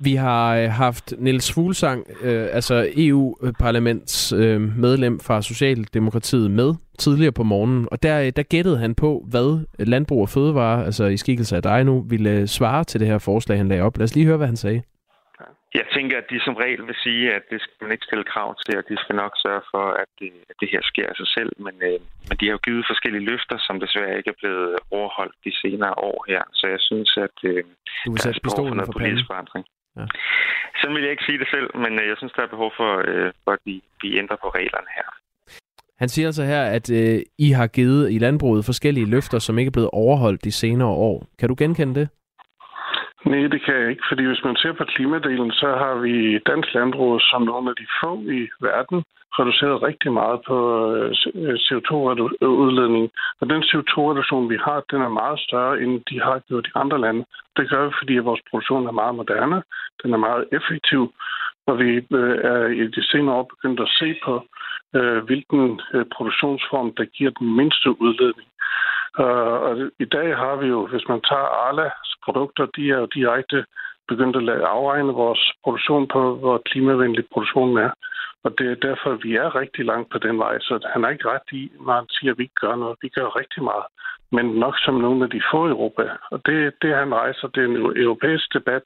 Vi har øh, haft Niels Fuglsang, øh, altså EU-parlaments øh, medlem fra Socialdemokratiet, med tidligere på morgenen, og der, der gættede han på, hvad Landbrug og Fødevare, altså i skikkelse af dig nu, ville svare til det her forslag, han lagde op. Lad os lige høre, hvad han sagde. Jeg tænker, at de som regel vil sige, at det skal man ikke stille krav til, og de skal nok sørge for, at det, at det her sker af sig selv. Men, øh, men de har jo givet forskellige løfter, som desværre ikke er blevet overholdt de senere år her. Så jeg synes, at øh, du vil sætte pistolen for politisk forandring. Ja. Sådan vil jeg ikke sige det selv, men øh, jeg synes, der er behov for, øh, for at vi, vi ændrer på reglerne her. Han siger altså her, at øh, I har givet i landbruget forskellige løfter, som ikke er blevet overholdt de senere år. Kan du genkende det? Nej, det kan jeg ikke, fordi hvis man ser på klimadelen, så har vi dansk landbrug som nogle af de få i verden reduceret rigtig meget på øh, øh, CO2-udledning. Og den CO2-reduktion, vi har, den er meget større, end de har gjort i andre lande. Det gør vi, fordi vores produktion er meget moderne, den er meget effektiv, og vi øh, er i de senere år begyndt at se på, hvilken produktionsform, der giver den mindste udledning. Og i dag har vi jo, hvis man tager Arlas produkter, de er jo direkte begyndt at afregne vores produktion på, hvor klimavenlig produktionen er. Og det er derfor, at vi er rigtig langt på den vej. Så han har ikke ret i, når han siger, at vi ikke gør noget. Vi gør rigtig meget. Men nok som nogle af de få i Europa. Og det, det han rejser, det er en europæisk debat.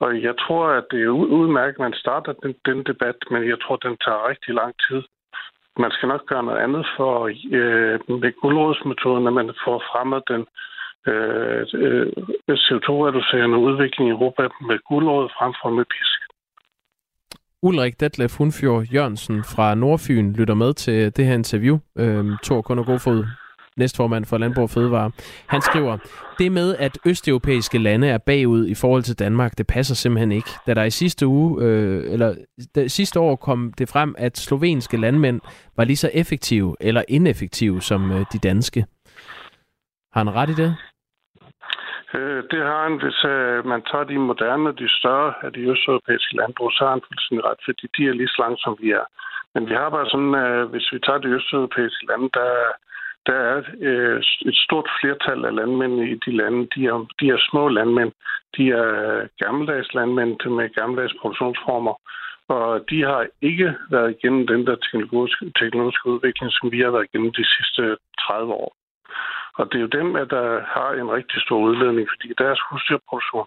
Og jeg tror, at det er udmærket, at man starter den, den debat, men jeg tror, den tager rigtig lang tid. man skal nok gøre noget andet for øh, med guldrådsmetoden, at man får fremmet den øh, øh, CO2-reducerende udvikling i Europa med guldråd frem for med pisk. Ulrik Detlef Hundfjord Jørgensen fra Nordfyn lytter med til det her interview. Øhm, Tor Kunder Godfod, næstformand for Landbrug og Fødevare. Han skriver, det med, at østeuropæiske lande er bagud i forhold til Danmark, det passer simpelthen ikke. Da der i sidste uge, øh, eller da, sidste år kom det frem, at slovenske landmænd var lige så effektive eller ineffektive som øh, de danske. Har han ret i det? Øh, det har han, hvis øh, man tager de moderne, de større af de østeuropæiske landbrug, så har han fuldstændig ret, fordi de er lige så langt, som vi er. Men vi har bare sådan, at hvis vi tager de østeuropæiske lande, der, der er øh, et stort flertal af landmænd i de lande. De er, de er små landmænd. De er gammeldags landmænd med gammeldags produktionsformer. Og de har ikke været igennem den der teknologiske, teknologiske udvikling, som vi har været igennem de sidste 30 år. Og det er jo dem, der har en rigtig stor udledning, fordi deres husdyrproduktion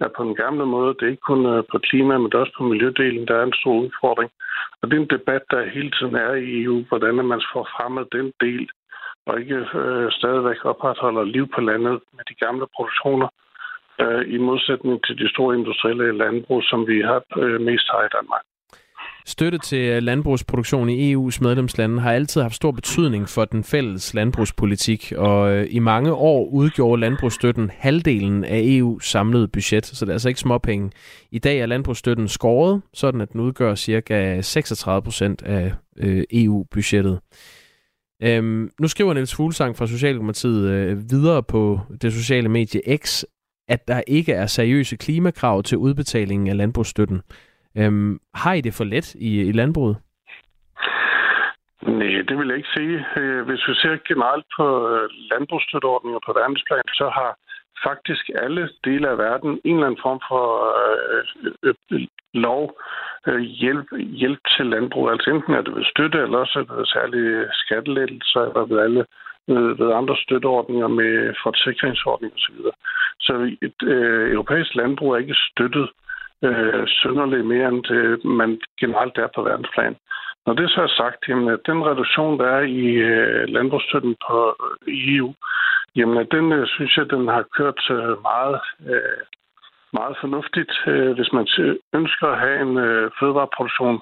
er på den gamle måde. Det er ikke kun øh, på klima, men også på miljødelen, der er en stor udfordring. Og det er en debat, der hele tiden er i EU, hvordan man får fremmet den del, og ikke øh, stadigvæk opretholder liv på landet med de gamle produktioner, øh, i modsætning til de store industrielle landbrug, som vi har øh, mest har i Danmark. Støtte til øh, landbrugsproduktion i EU's medlemslande har altid haft stor betydning for den fælles landbrugspolitik, og øh, i mange år udgjorde landbrugsstøtten halvdelen af EU's samlede budget, så det er altså ikke småpenge. I dag er landbrugsstøtten skåret, sådan at den udgør ca. 36 procent af øh, EU-budgettet. Øhm, nu skriver Niels Fuglsang fra Socialdemokratiet øh, videre på det sociale medie X, at der ikke er seriøse klimakrav til udbetalingen af landbrugsstøtten. Øhm, har I det for let i, i landbruget? Nej, det vil jeg ikke sige. Øh, hvis vi ser generelt på øh, landbrugsstøtteordninger på verdensplan, så har faktisk alle dele af verden en eller anden form for øh, øh, øh, lov øh, hjælp, hjælp til landbrug. Altså enten er det ved støtte, eller også er det ved særlige skattelettelser, eller ved alle ved, ved andre støtteordninger med forsikringsordninger osv. Så et øh, europæisk landbrug er ikke støttet øh, synderligt mere, end det, man generelt er på verdensplan. Når det så er sagt, jamen, at den reduktion, der er i øh, landbrugsstøtten på øh, i EU, jamen, øh, den øh, synes jeg, den har kørt øh, meget, øh, meget fornuftigt, øh, hvis man ønsker at have en øh, fødevareproduktion,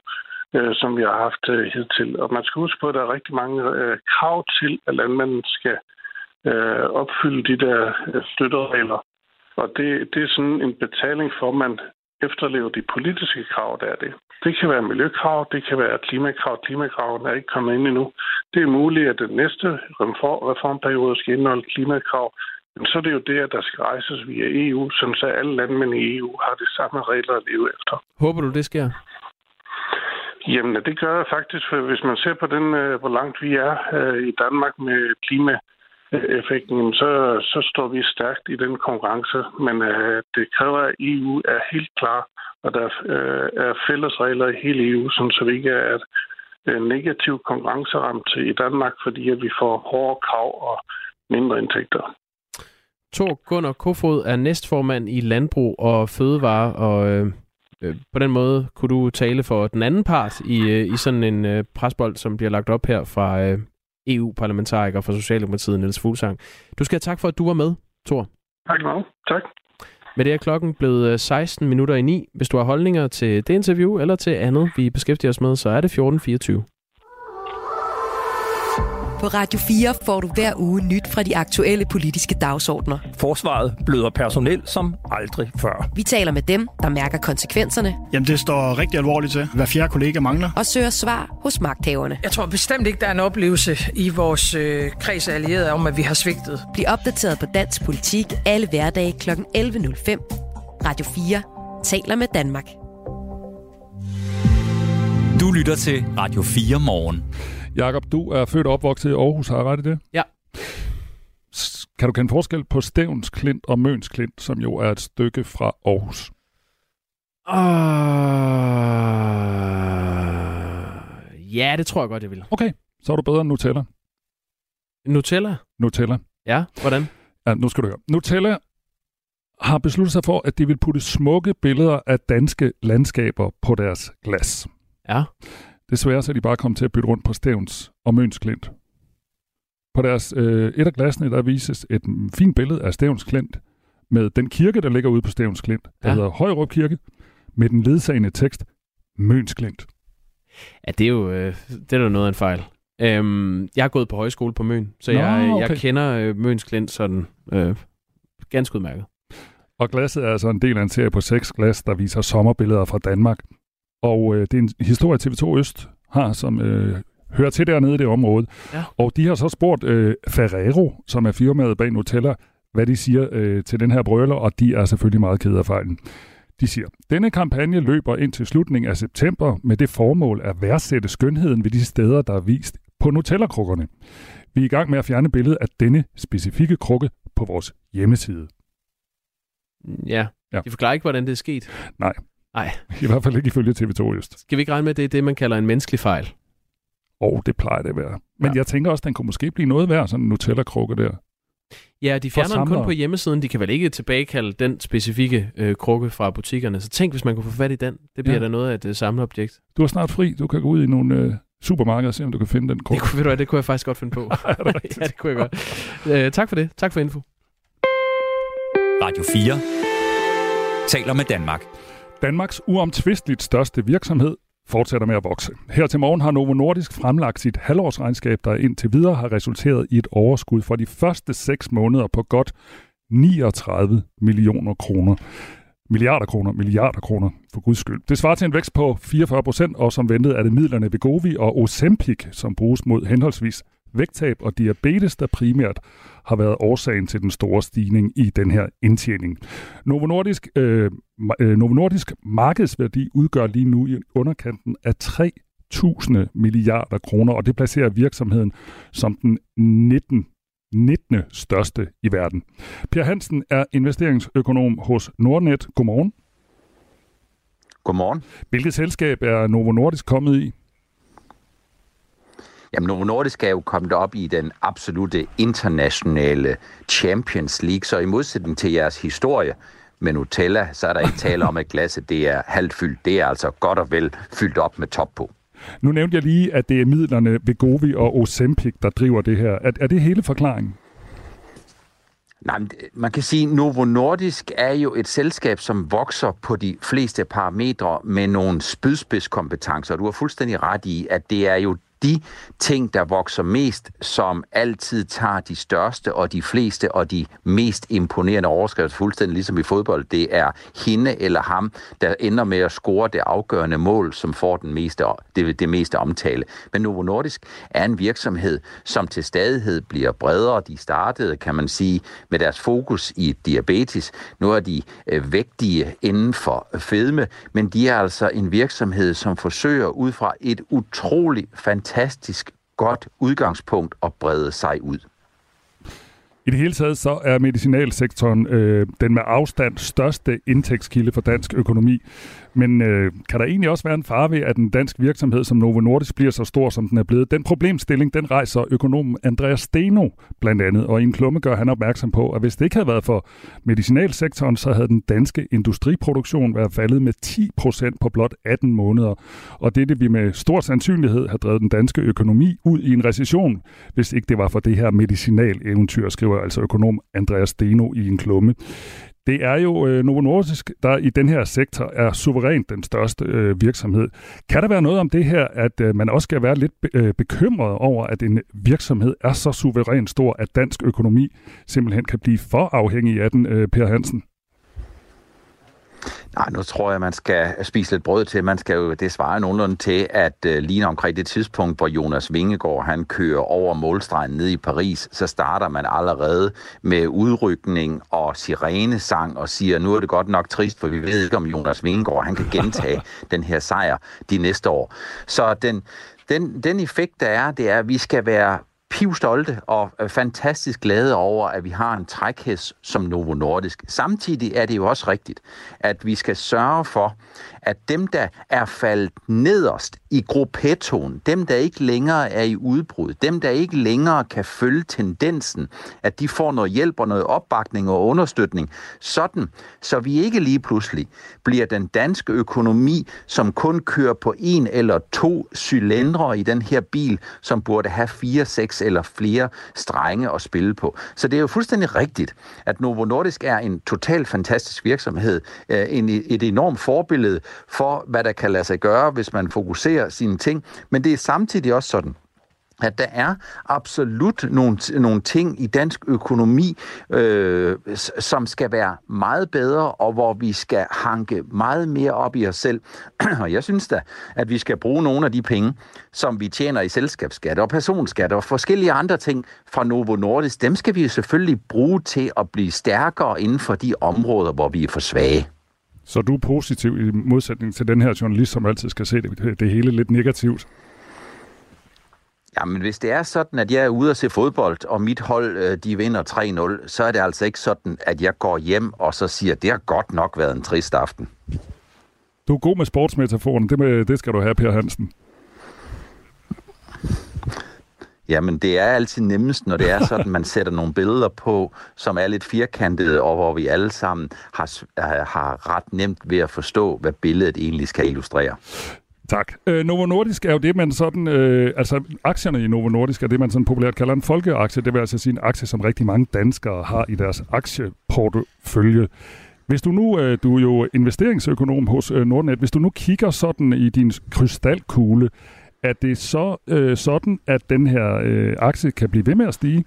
øh, som vi har haft øh, hidtil. Og man skal huske på, at der er rigtig mange øh, krav til, at landmanden skal øh, opfylde de der øh, støtteregler. Og det, det er sådan en betaling for, at man efterleve de politiske krav, der er det. Det kan være miljøkrav, det kan være klimakrav. Klimakravene er ikke kommet ind endnu. Det er muligt, at den næste reformperiode skal indeholde klimakrav, men så er det jo det, at der skal rejses via EU, som så alle landmænd i EU har de samme regler at leve efter. Håber du, det sker? Jamen, det gør jeg faktisk, for hvis man ser på den, øh, hvor langt vi er øh, i Danmark med klima, effekten, så, så står vi stærkt i den konkurrence. Men øh, det kræver, at EU er helt klar, og der øh, er fælles regler i hele EU, sådan, så vi ikke er et øh, negativ konkurrenceramt i Danmark, fordi at vi får hårde krav og mindre indtægter. Tor Gunnar Kofod er næstformand i Landbrug og Fødevare, og øh, øh, på den måde kunne du tale for den anden part i, øh, i sådan en øh, presbold, som bliver lagt op her fra øh, EU-parlamentariker for Socialdemokratiet, Niels Fuglsang. Du skal have tak for, at du var med, Thor. Tak meget. Tak. Med det er klokken blevet 16 minutter i 9. Hvis du har holdninger til det interview eller til andet, vi beskæftiger os med, så er det 1424. På Radio 4 får du hver uge nyt fra de aktuelle politiske dagsordner. Forsvaret bløder personel som aldrig før. Vi taler med dem, der mærker konsekvenserne. Jamen, det står rigtig alvorligt til. Hver fjerde kollega mangler. Og søger svar hos magthaverne. Jeg tror bestemt ikke, der er en oplevelse i vores øh, kreds af allierede om, at vi har svigtet. Bliv opdateret på dansk politik alle hverdage kl. 11.05. Radio 4 taler med Danmark. Du lytter til Radio 4 morgen. Jakob, du er født og opvokset i Aarhus, har jeg ret i det? Ja. Kan du kende forskel på Stævns Klint og Møns Klint, som jo er et stykke fra Aarhus? Uh, ja, det tror jeg godt, jeg vil. Okay, så er du bedre end Nutella. Nutella? Nutella. Ja, hvordan? Ja, nu skal du høre. Nutella har besluttet sig for, at de vil putte smukke billeder af danske landskaber på deres glas. Ja. Desværre så er de bare kommet til at bytte rundt på Stævns og Møns Klint. På deres øh, et af glasene, der vises et fint billede af Stævns Klint med den kirke, der ligger ude på Stævns Klint, der ja. hedder Højrup Kirke, med den ledsagende tekst Møns Klint. Ja, det er jo øh, det er jo noget af en fejl. Øhm, jeg har gået på højskole på Møn, så Nå, jeg, okay. jeg kender øh, Møns Klint sådan øh, ganske udmærket. Og glasset er altså en del af en serie på seks glas, der viser sommerbilleder fra Danmark. Og øh, det er en historie, TV2 Øst har, som øh, hører til dernede i det område. Ja. Og de har så spurgt øh, Ferrero, som er firmaet bag Nutella, hvad de siger øh, til den her brøler, og de er selvfølgelig meget kede af fejlen. De siger, denne kampagne løber ind til slutningen af september med det formål at værdsætte skønheden ved de steder, der er vist på Nutella-krukkerne. Vi er i gang med at fjerne billedet af denne specifikke krukke på vores hjemmeside. Ja, ja. de forklarer ikke, hvordan det er sket. Nej. Nej. I hvert fald ikke ifølge TV2 Just. Skal vi ikke regne med, at det er det, man kalder en menneskelig fejl? Og oh, det plejer det at være. Men ja. jeg tænker også, at den kunne måske blive noget værd, sådan en Nutella-krukke der. Ja, de fjerner den kun på hjemmesiden. De kan vel ikke tilbagekalde den specifikke øh, krukke fra butikkerne. Så tænk, hvis man kunne få fat i den. Det bliver ja. da noget af et uh, samleobjekt. Du er snart fri. Du kan gå ud i nogle øh, supermarkeder og se, om du kan finde den krukke. Det kunne, ved du det kunne jeg faktisk godt finde på. ja, det kunne jeg godt. Uh, tak for det. Tak for info. Radio 4 taler med Danmark. Danmarks uomtvisteligt største virksomhed fortsætter med at vokse. Her til morgen har Novo Nordisk fremlagt sit halvårsregnskab, der indtil videre har resulteret i et overskud for de første seks måneder på godt 39 millioner kroner. Milliarder kroner, milliarder kroner, for guds skyld. Det svarer til en vækst på 44 procent, og som ventet er det midlerne Vegovi og Ozempic, som bruges mod henholdsvis vægttab og diabetes, der primært har været årsagen til den store stigning i den her indtjening. Novo Nordisk, øh, øh Novo Nordisk markedsværdi udgør lige nu i underkanten af 3.000 milliarder kroner, og det placerer virksomheden som den 19 19. største i verden. Per Hansen er investeringsøkonom hos Nordnet. Godmorgen. Godmorgen. Hvilket selskab er Novo Nordisk kommet i? Jamen, Novo Nordisk er jo kommet op i den absolute internationale Champions League, så i modsætning til jeres historie med Nutella, så er der ikke tale om, at glasset det er halvt fyldt. Det er altså godt og vel fyldt op med top på. Nu nævnte jeg lige, at det er midlerne Vegovi og Ozempic, der driver det her. Er, er det hele forklaringen? Nej, man kan sige, at Novo Nordisk er jo et selskab, som vokser på de fleste parametre med nogle spydspidskompetencer. Du har fuldstændig ret i, at det er jo de ting, der vokser mest, som altid tager de største og de fleste og de mest imponerende overskrifter, fuldstændig ligesom i fodbold, det er hende eller ham, der ender med at score det afgørende mål, som får den meste, det, det meste omtale. Men Novo Nordisk er en virksomhed, som til stadighed bliver bredere. De startede, kan man sige, med deres fokus i diabetes. Nu er de øh, vægtige inden for fedme, men de er altså en virksomhed, som forsøger ud fra et utroligt fantastisk fantastisk godt udgangspunkt at brede sig ud. I det hele taget så er medicinalsektoren øh, den med afstand største indtægtskilde for dansk økonomi. Men øh, kan der egentlig også være en fare ved, at en dansk virksomhed som Novo Nordisk bliver så stor, som den er blevet? Den problemstilling, den rejser økonomen Andreas Steno blandt andet, og i en klumme gør han opmærksom på, at hvis det ikke havde været for medicinalsektoren, så havde den danske industriproduktion været faldet med 10% på blot 18 måneder. Og det det vi med stor sandsynlighed har drevet den danske økonomi ud i en recession, hvis ikke det var for det her medicinal-eventyr, skriver altså økonom Andreas Steno i en klumme. Det er jo øh, Novo Nordisk, der i den her sektor er suverænt den største øh, virksomhed. Kan der være noget om det her, at øh, man også skal være lidt be- øh, bekymret over, at en virksomhed er så suverænt stor, at dansk økonomi simpelthen kan blive for afhængig af den, øh, Per Hansen? Nej, nu tror jeg, man skal spise lidt brød til. Man skal jo det svare nogenlunde til, at uh, lige omkring det tidspunkt, hvor Jonas Vingegaard han kører over målstregen ned i Paris, så starter man allerede med udrykning og sirenesang og siger, nu er det godt nok trist, for vi ved ikke, om Jonas Vingegaard han kan gentage den her sejr de næste år. Så den, den, den effekt, der er, det er, at vi skal være pivstolte og øh, fantastisk glade over, at vi har en trækhæs som Novo Nordisk. Samtidig er det jo også rigtigt, at vi skal sørge for, at dem, der er faldet nederst i gruppettoen, dem der ikke længere er i udbrud, dem der ikke længere kan følge tendensen, at de får noget hjælp og noget opbakning og understøtning, sådan, så vi ikke lige pludselig bliver den danske økonomi, som kun kører på en eller to cylindre i den her bil, som burde have fire, seks eller flere strenge at spille på. Så det er jo fuldstændig rigtigt, at Novo Nordisk er en totalt fantastisk virksomhed, øh, en, et enormt forbillede for, hvad der kan lade sig gøre, hvis man fokuserer sine ting. Men det er samtidig også sådan, at der er absolut nogle, nogle ting i dansk økonomi, øh, som skal være meget bedre, og hvor vi skal hanke meget mere op i os selv. og jeg synes da, at vi skal bruge nogle af de penge, som vi tjener i selskabsskat og personskat og forskellige andre ting fra Novo Nordisk, dem skal vi selvfølgelig bruge til at blive stærkere inden for de områder, hvor vi er for svage. Så du er positiv i modsætning til den her journalist, som altid skal se det, det hele lidt negativt? Jamen, hvis det er sådan, at jeg er ude og se fodbold, og mit hold, øh, de vinder 3-0, så er det altså ikke sådan, at jeg går hjem og så siger, det har godt nok været en trist aften. Du er god med sportsmetaforen. Det, med, det skal du have, Per Hansen. Jamen, det er altid nemmest, når det er sådan, man sætter nogle billeder på, som er lidt firkantede, og hvor vi alle sammen har, har ret nemt ved at forstå, hvad billedet egentlig skal illustrere. Tak. Øh, Novo Nordisk er jo det, man sådan... Øh, altså, aktierne i Novo Nordisk er det, man sådan populært kalder en folkeaktie. Det vil altså sige en aktie, som rigtig mange danskere har i deres aktieportefølje. Hvis du nu, øh, du er jo investeringsøkonom hos øh, Nordnet, hvis du nu kigger sådan i din krystalkugle, er det så øh, sådan, at den her øh, aktie kan blive ved med at stige?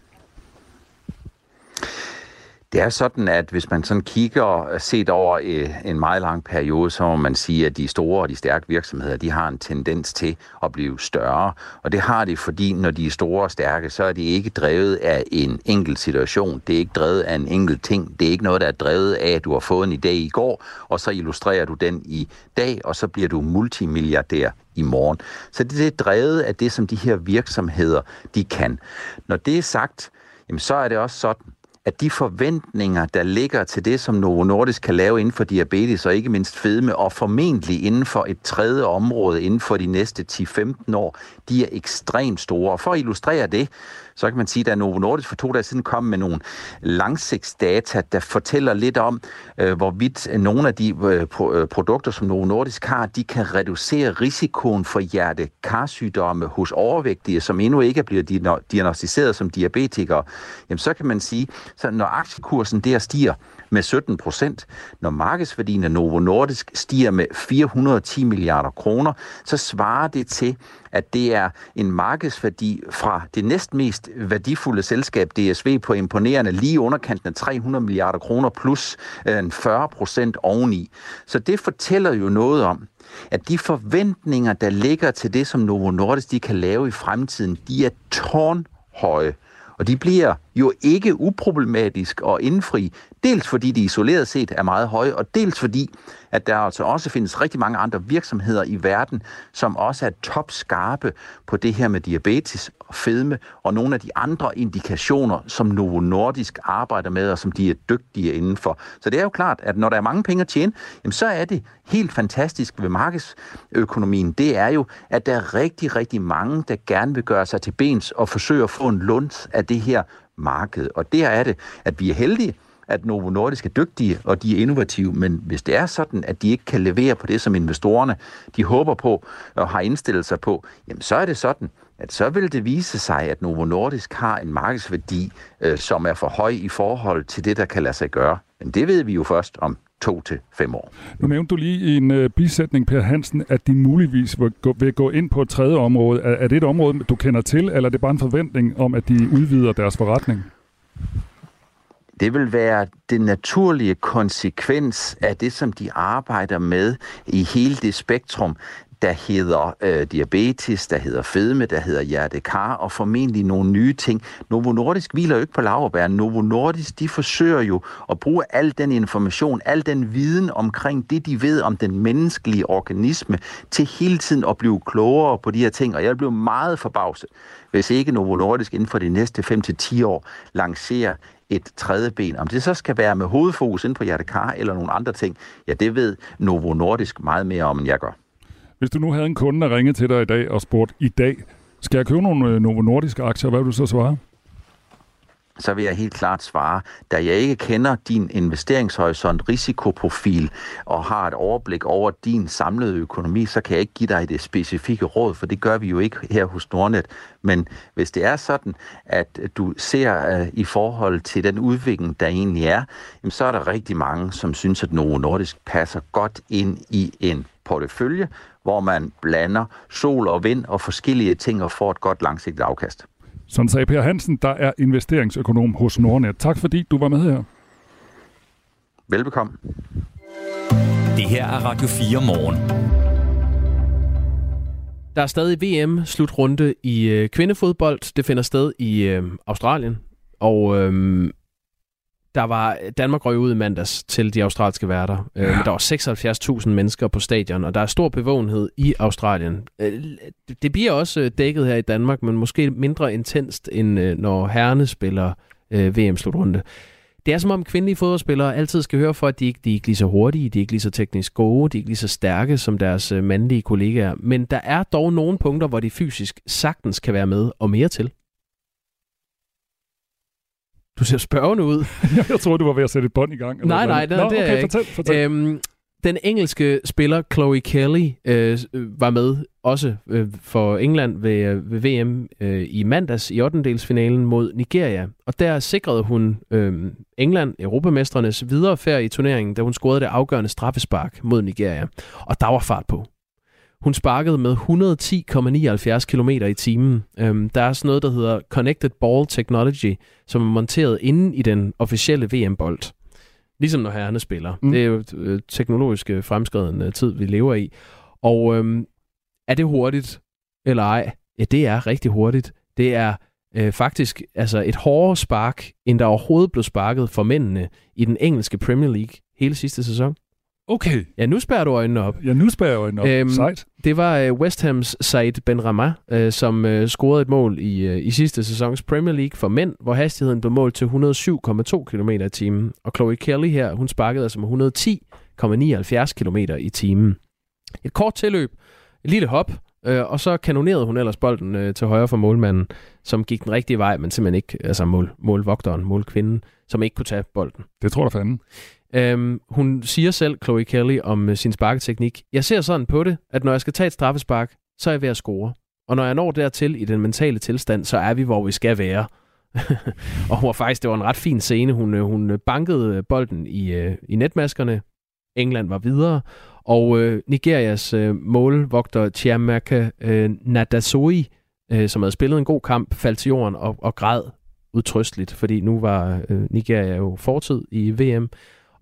Det er sådan, at hvis man sådan kigger øh, set over øh, en meget lang periode, så må man sige, at de store og de stærke virksomheder, de har en tendens til at blive større. Og det har de, fordi når de er store og stærke, så er de ikke drevet af en enkelt situation. Det er ikke drevet af en enkelt ting. Det er ikke noget, der er drevet af, at du har fået en idé i går, og så illustrerer du den i dag, og så bliver du multimilliardær i morgen. Så det er drevet af det, som de her virksomheder, de kan. Når det er sagt, jamen så er det også sådan, at de forventninger, der ligger til det, som Novo Nordisk kan lave inden for diabetes og ikke mindst fedme, og formentlig inden for et tredje område inden for de næste 10-15 år, de er ekstremt store. Og for at illustrere det, så kan man sige, at Novo Nordisk for to dage siden kom med nogle langsigtsdata, der fortæller lidt om, øh, hvorvidt nogle af de øh, øh produkter, som Novo Nordisk har, de kan reducere risikoen for hjertekarsygdomme hos overvægtige, som endnu ikke er blevet diagnostiseret som diabetikere. Jamen så kan man sige, så når aktiekursen der stiger, med 17 procent. Når markedsværdien af Novo Nordisk stiger med 410 milliarder kroner, så svarer det til, at det er en markedsværdi fra det næstmest værdifulde selskab DSV på imponerende lige underkanten af 300 milliarder kroner plus øh, en 40 procent oveni. Så det fortæller jo noget om, at de forventninger, der ligger til det, som Novo Nordisk de kan lave i fremtiden, de er tårnhøje. Og de bliver jo ikke uproblematisk at indfri, dels fordi de isoleret set er meget høje, og dels fordi, at der altså også findes rigtig mange andre virksomheder i verden, som også er topskarpe på det her med diabetes og fedme, og nogle af de andre indikationer, som Novo Nordisk arbejder med, og som de er dygtige indenfor. Så det er jo klart, at når der er mange penge at tjene, jamen så er det helt fantastisk ved markedsøkonomien, det er jo, at der er rigtig, rigtig mange, der gerne vil gøre sig til bens og forsøge at få en lunds af det her marked. Og der er det, at vi er heldige, at Novo Nordisk er dygtige, og de er innovative, men hvis det er sådan, at de ikke kan levere på det, som investorerne de håber på og har indstillet sig på, jamen så er det sådan, at så vil det vise sig, at Novo Nordisk har en markedsværdi, øh, som er for høj i forhold til det, der kan lade sig gøre. Men det ved vi jo først om to til fem år. Nu nævnte du lige i en øh, bisætning, Per Hansen, at de muligvis vil gå, vil gå ind på et tredje område. Er, er det et område, du kender til, eller er det bare en forventning om, at de udvider deres forretning? Det vil være det naturlige konsekvens af det, som de arbejder med i hele det spektrum, der hedder øh, diabetes, der hedder fedme, der hedder hjertekar, og formentlig nogle nye ting. Novo Nordisk hviler jo ikke på laverbær. Novo Nordisk, de forsøger jo at bruge al den information, al den viden omkring det, de ved om den menneskelige organisme, til hele tiden at blive klogere på de her ting. Og jeg bliver meget forbavset, hvis ikke Novo Nordisk inden for de næste 5-10 år lancerer et tredje ben. Om det så skal være med hovedfokus ind på hjertekar eller nogle andre ting, ja, det ved Novo Nordisk meget mere om, end jeg gør. Hvis du nu havde en kunde, der ringede til dig i dag og spurgte, i dag, skal jeg købe nogle øh, Novo Nordiske aktier, hvad vil du så svare? Så vil jeg helt klart svare, da jeg ikke kender din investeringshorisont, risikoprofil og har et overblik over din samlede økonomi, så kan jeg ikke give dig det specifikke råd, for det gør vi jo ikke her hos Nordnet. Men hvis det er sådan, at du ser uh, i forhold til den udvikling, der egentlig er, jamen, så er der rigtig mange, som synes, at Novo Nordisk passer godt ind i en portefølje, hvor man blander sol og vind og forskellige ting og får et godt langsigtet afkast. Som sagde Per Hansen, der er investeringsøkonom hos Nordnet. Tak fordi du var med her. Velbekomme. Det her er Radio 4 morgen. Der er stadig VM-slutrunde i øh, kvindefodbold. Det finder sted i øh, Australien. Og øh, der var Danmark røg ud i mandags til de australske værter. Øh, ja. der var 76.000 mennesker på stadion, og der er stor bevågenhed i Australien. Øh, det bliver også øh, dækket her i Danmark, men måske mindre intenst, end øh, når herrene spiller øh, VM-slutrunde. Det er som om kvindelige fodboldspillere altid skal høre for, at de ikke, de er ikke lige så hurtige, de er ikke lige så teknisk gode, de er ikke lige så stærke som deres øh, mandlige kollegaer. Men der er dog nogle punkter, hvor de fysisk sagtens kan være med og mere til. Du ser spørgende ud. jeg troede, du var ved at sætte et bånd i gang. Eller nej, nej, det, Nå, det er okay, ikke. Fortæl, fortæl. Øhm, den engelske spiller Chloe Kelly øh, var med også øh, for England ved, øh, ved VM øh, i mandags i 8. finalen mod Nigeria. Og der sikrede hun øh, England, europamestrenes viderefærd i turneringen, da hun scorede det afgørende straffespark mod Nigeria. Og der var fart på. Hun sparkede med 110,79 km i timen. Øhm, der er sådan noget, der hedder Connected Ball Technology, som er monteret inde i den officielle VM-bold. Ligesom når herrerne spiller. Mm. Det er jo øh, teknologisk øh, fremskreden øh, tid, vi lever i. Og øhm, er det hurtigt eller ej? Ja, det er rigtig hurtigt. Det er øh, faktisk altså et hårdere spark, end der overhovedet blev sparket for mændene i den engelske Premier League hele sidste sæson. Okay. Ja, nu spærer du øjnene op. Ja, nu spærer jeg øjnene op. Øhm, Sejt. Det var uh, West Hams Said Benrahma, uh, som uh, scorede et mål i, uh, i sidste sæsons Premier League for mænd, hvor hastigheden blev målt til 107,2 km i timen. Og Chloe Kelly her, hun sparkede altså med 110,79 km i timen. Et kort tilløb, et lille hop, uh, og så kanonerede hun ellers bolden uh, til højre for målmanden, som gik den rigtige vej, men simpelthen ikke, altså mål, målvogteren, målkvinden, som ikke kunne tage bolden. Det tror jeg fanden. Øhm, hun siger selv, Chloe Kelly, om øh, sin sparketeknik. Jeg ser sådan på det, at når jeg skal tage et straffespark, så er jeg ved at score. Og når jeg når dertil i den mentale tilstand, så er vi, hvor vi skal være. og hun var faktisk, det var en ret fin scene. Hun, øh, hun øh, bankede bolden i, i netmaskerne. England var videre. Og øh, Nigerias øh, målvogter Chiamaka øh, Nadasoi, øh, som havde spillet en god kamp, faldt til jorden og, og græd udtrøsteligt, fordi nu var øh, Nigeria jo fortid i VM.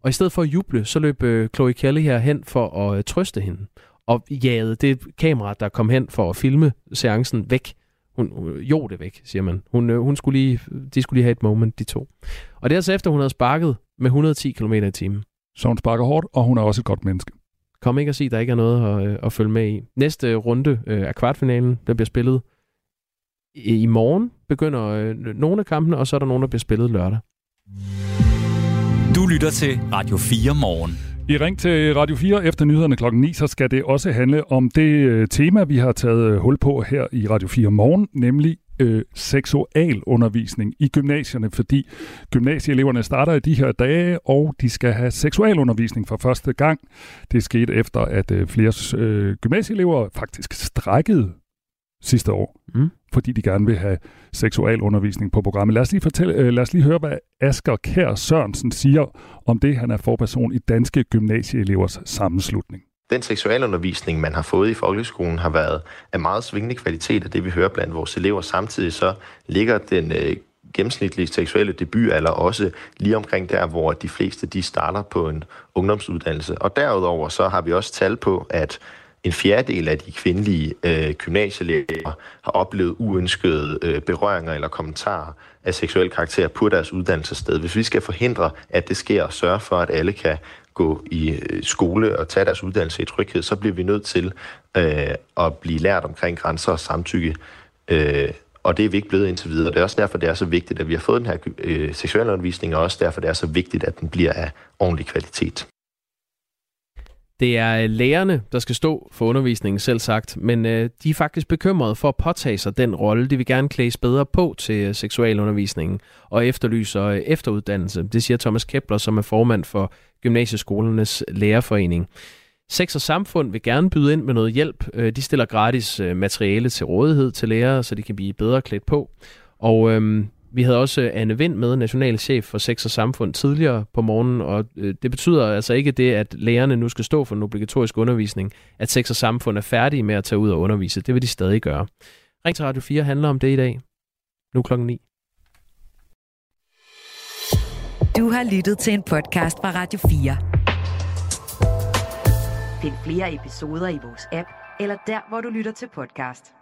Og i stedet for at juble, så løb øh, Chloe Kelly her hen for at øh, trøste hende. Og jagede det kamera, der kom hen for at filme seancen væk. Hun, øh, jo, det væk, siger man. Hun, øh, hun skulle lige, de skulle lige have et moment, de to. Og det er altså efter, hun havde sparket med 110 km i timen. Så hun sparker hårdt, og hun er også et godt menneske. Kom ikke at sige, at der ikke er noget at, øh, at følge med i. Næste runde øh, af kvartfinalen, der bliver spillet i morgen, begynder øh, nogle af kampene, og så er der nogen, der bliver spillet lørdag. Du lytter til Radio 4 morgen. I Ring til Radio 4 efter nyhederne klokken 9, så skal det også handle om det øh, tema, vi har taget øh, hul på her i Radio 4 morgen, nemlig øh, seksualundervisning i gymnasierne, fordi gymnasieeleverne starter i de her dage, og de skal have seksualundervisning for første gang. Det skete efter, at øh, flere øh, gymnasieelever faktisk strækkede sidste år, mm fordi de gerne vil have seksualundervisning på programmet. Lad os lige, fortælle, øh, lad os lige høre, hvad Asger Kær Sørensen siger om det. Han er forperson i Danske Gymnasieelevers Sammenslutning. Den seksualundervisning, man har fået i folkeskolen, har været af meget svingende kvalitet af det, vi hører blandt vores elever. Samtidig så ligger den øh, gennemsnitlige seksuelle debutalder også lige omkring der, hvor de fleste de starter på en ungdomsuddannelse. Og derudover så har vi også tal på, at en fjerdedel af de kvindelige øh, gymnasieelever har oplevet uønskede øh, berøringer eller kommentarer af seksuel karakter på deres uddannelsessted. Hvis vi skal forhindre, at det sker og sørge for, at alle kan gå i øh, skole og tage deres uddannelse i tryghed, så bliver vi nødt til øh, at blive lært omkring grænser og samtykke. Øh, og det er vi ikke blevet indtil videre. Det er også derfor, det er så vigtigt, at vi har fået den her øh, seksuelle undervisning, og også derfor, det er så vigtigt, at den bliver af ordentlig kvalitet. Det er øh, lærerne, der skal stå for undervisningen selv sagt, men øh, de er faktisk bekymrede for at påtage sig den rolle. De vil gerne klædes bedre på til øh, seksualundervisningen og efterlyser øh, efteruddannelse. Det siger Thomas Kepler, som er formand for Gymnasieskolernes Lærerforening. Sex og Samfund vil gerne byde ind med noget hjælp. Øh, de stiller gratis øh, materiale til rådighed til lærere, så de kan blive bedre klædt på. Og øhm, vi havde også Anne Vind med, nationalchef for Sex og Samfund, tidligere på morgenen, og øh, det betyder altså ikke det, at lærerne nu skal stå for en obligatorisk undervisning, at Sex og Samfund er færdige med at tage ud og undervise. Det vil de stadig gøre. Ring til Radio 4 handler om det i dag. Nu klokken 9. Du har lyttet til en podcast fra Radio 4. Find flere episoder i vores app, eller der, hvor du lytter til podcast.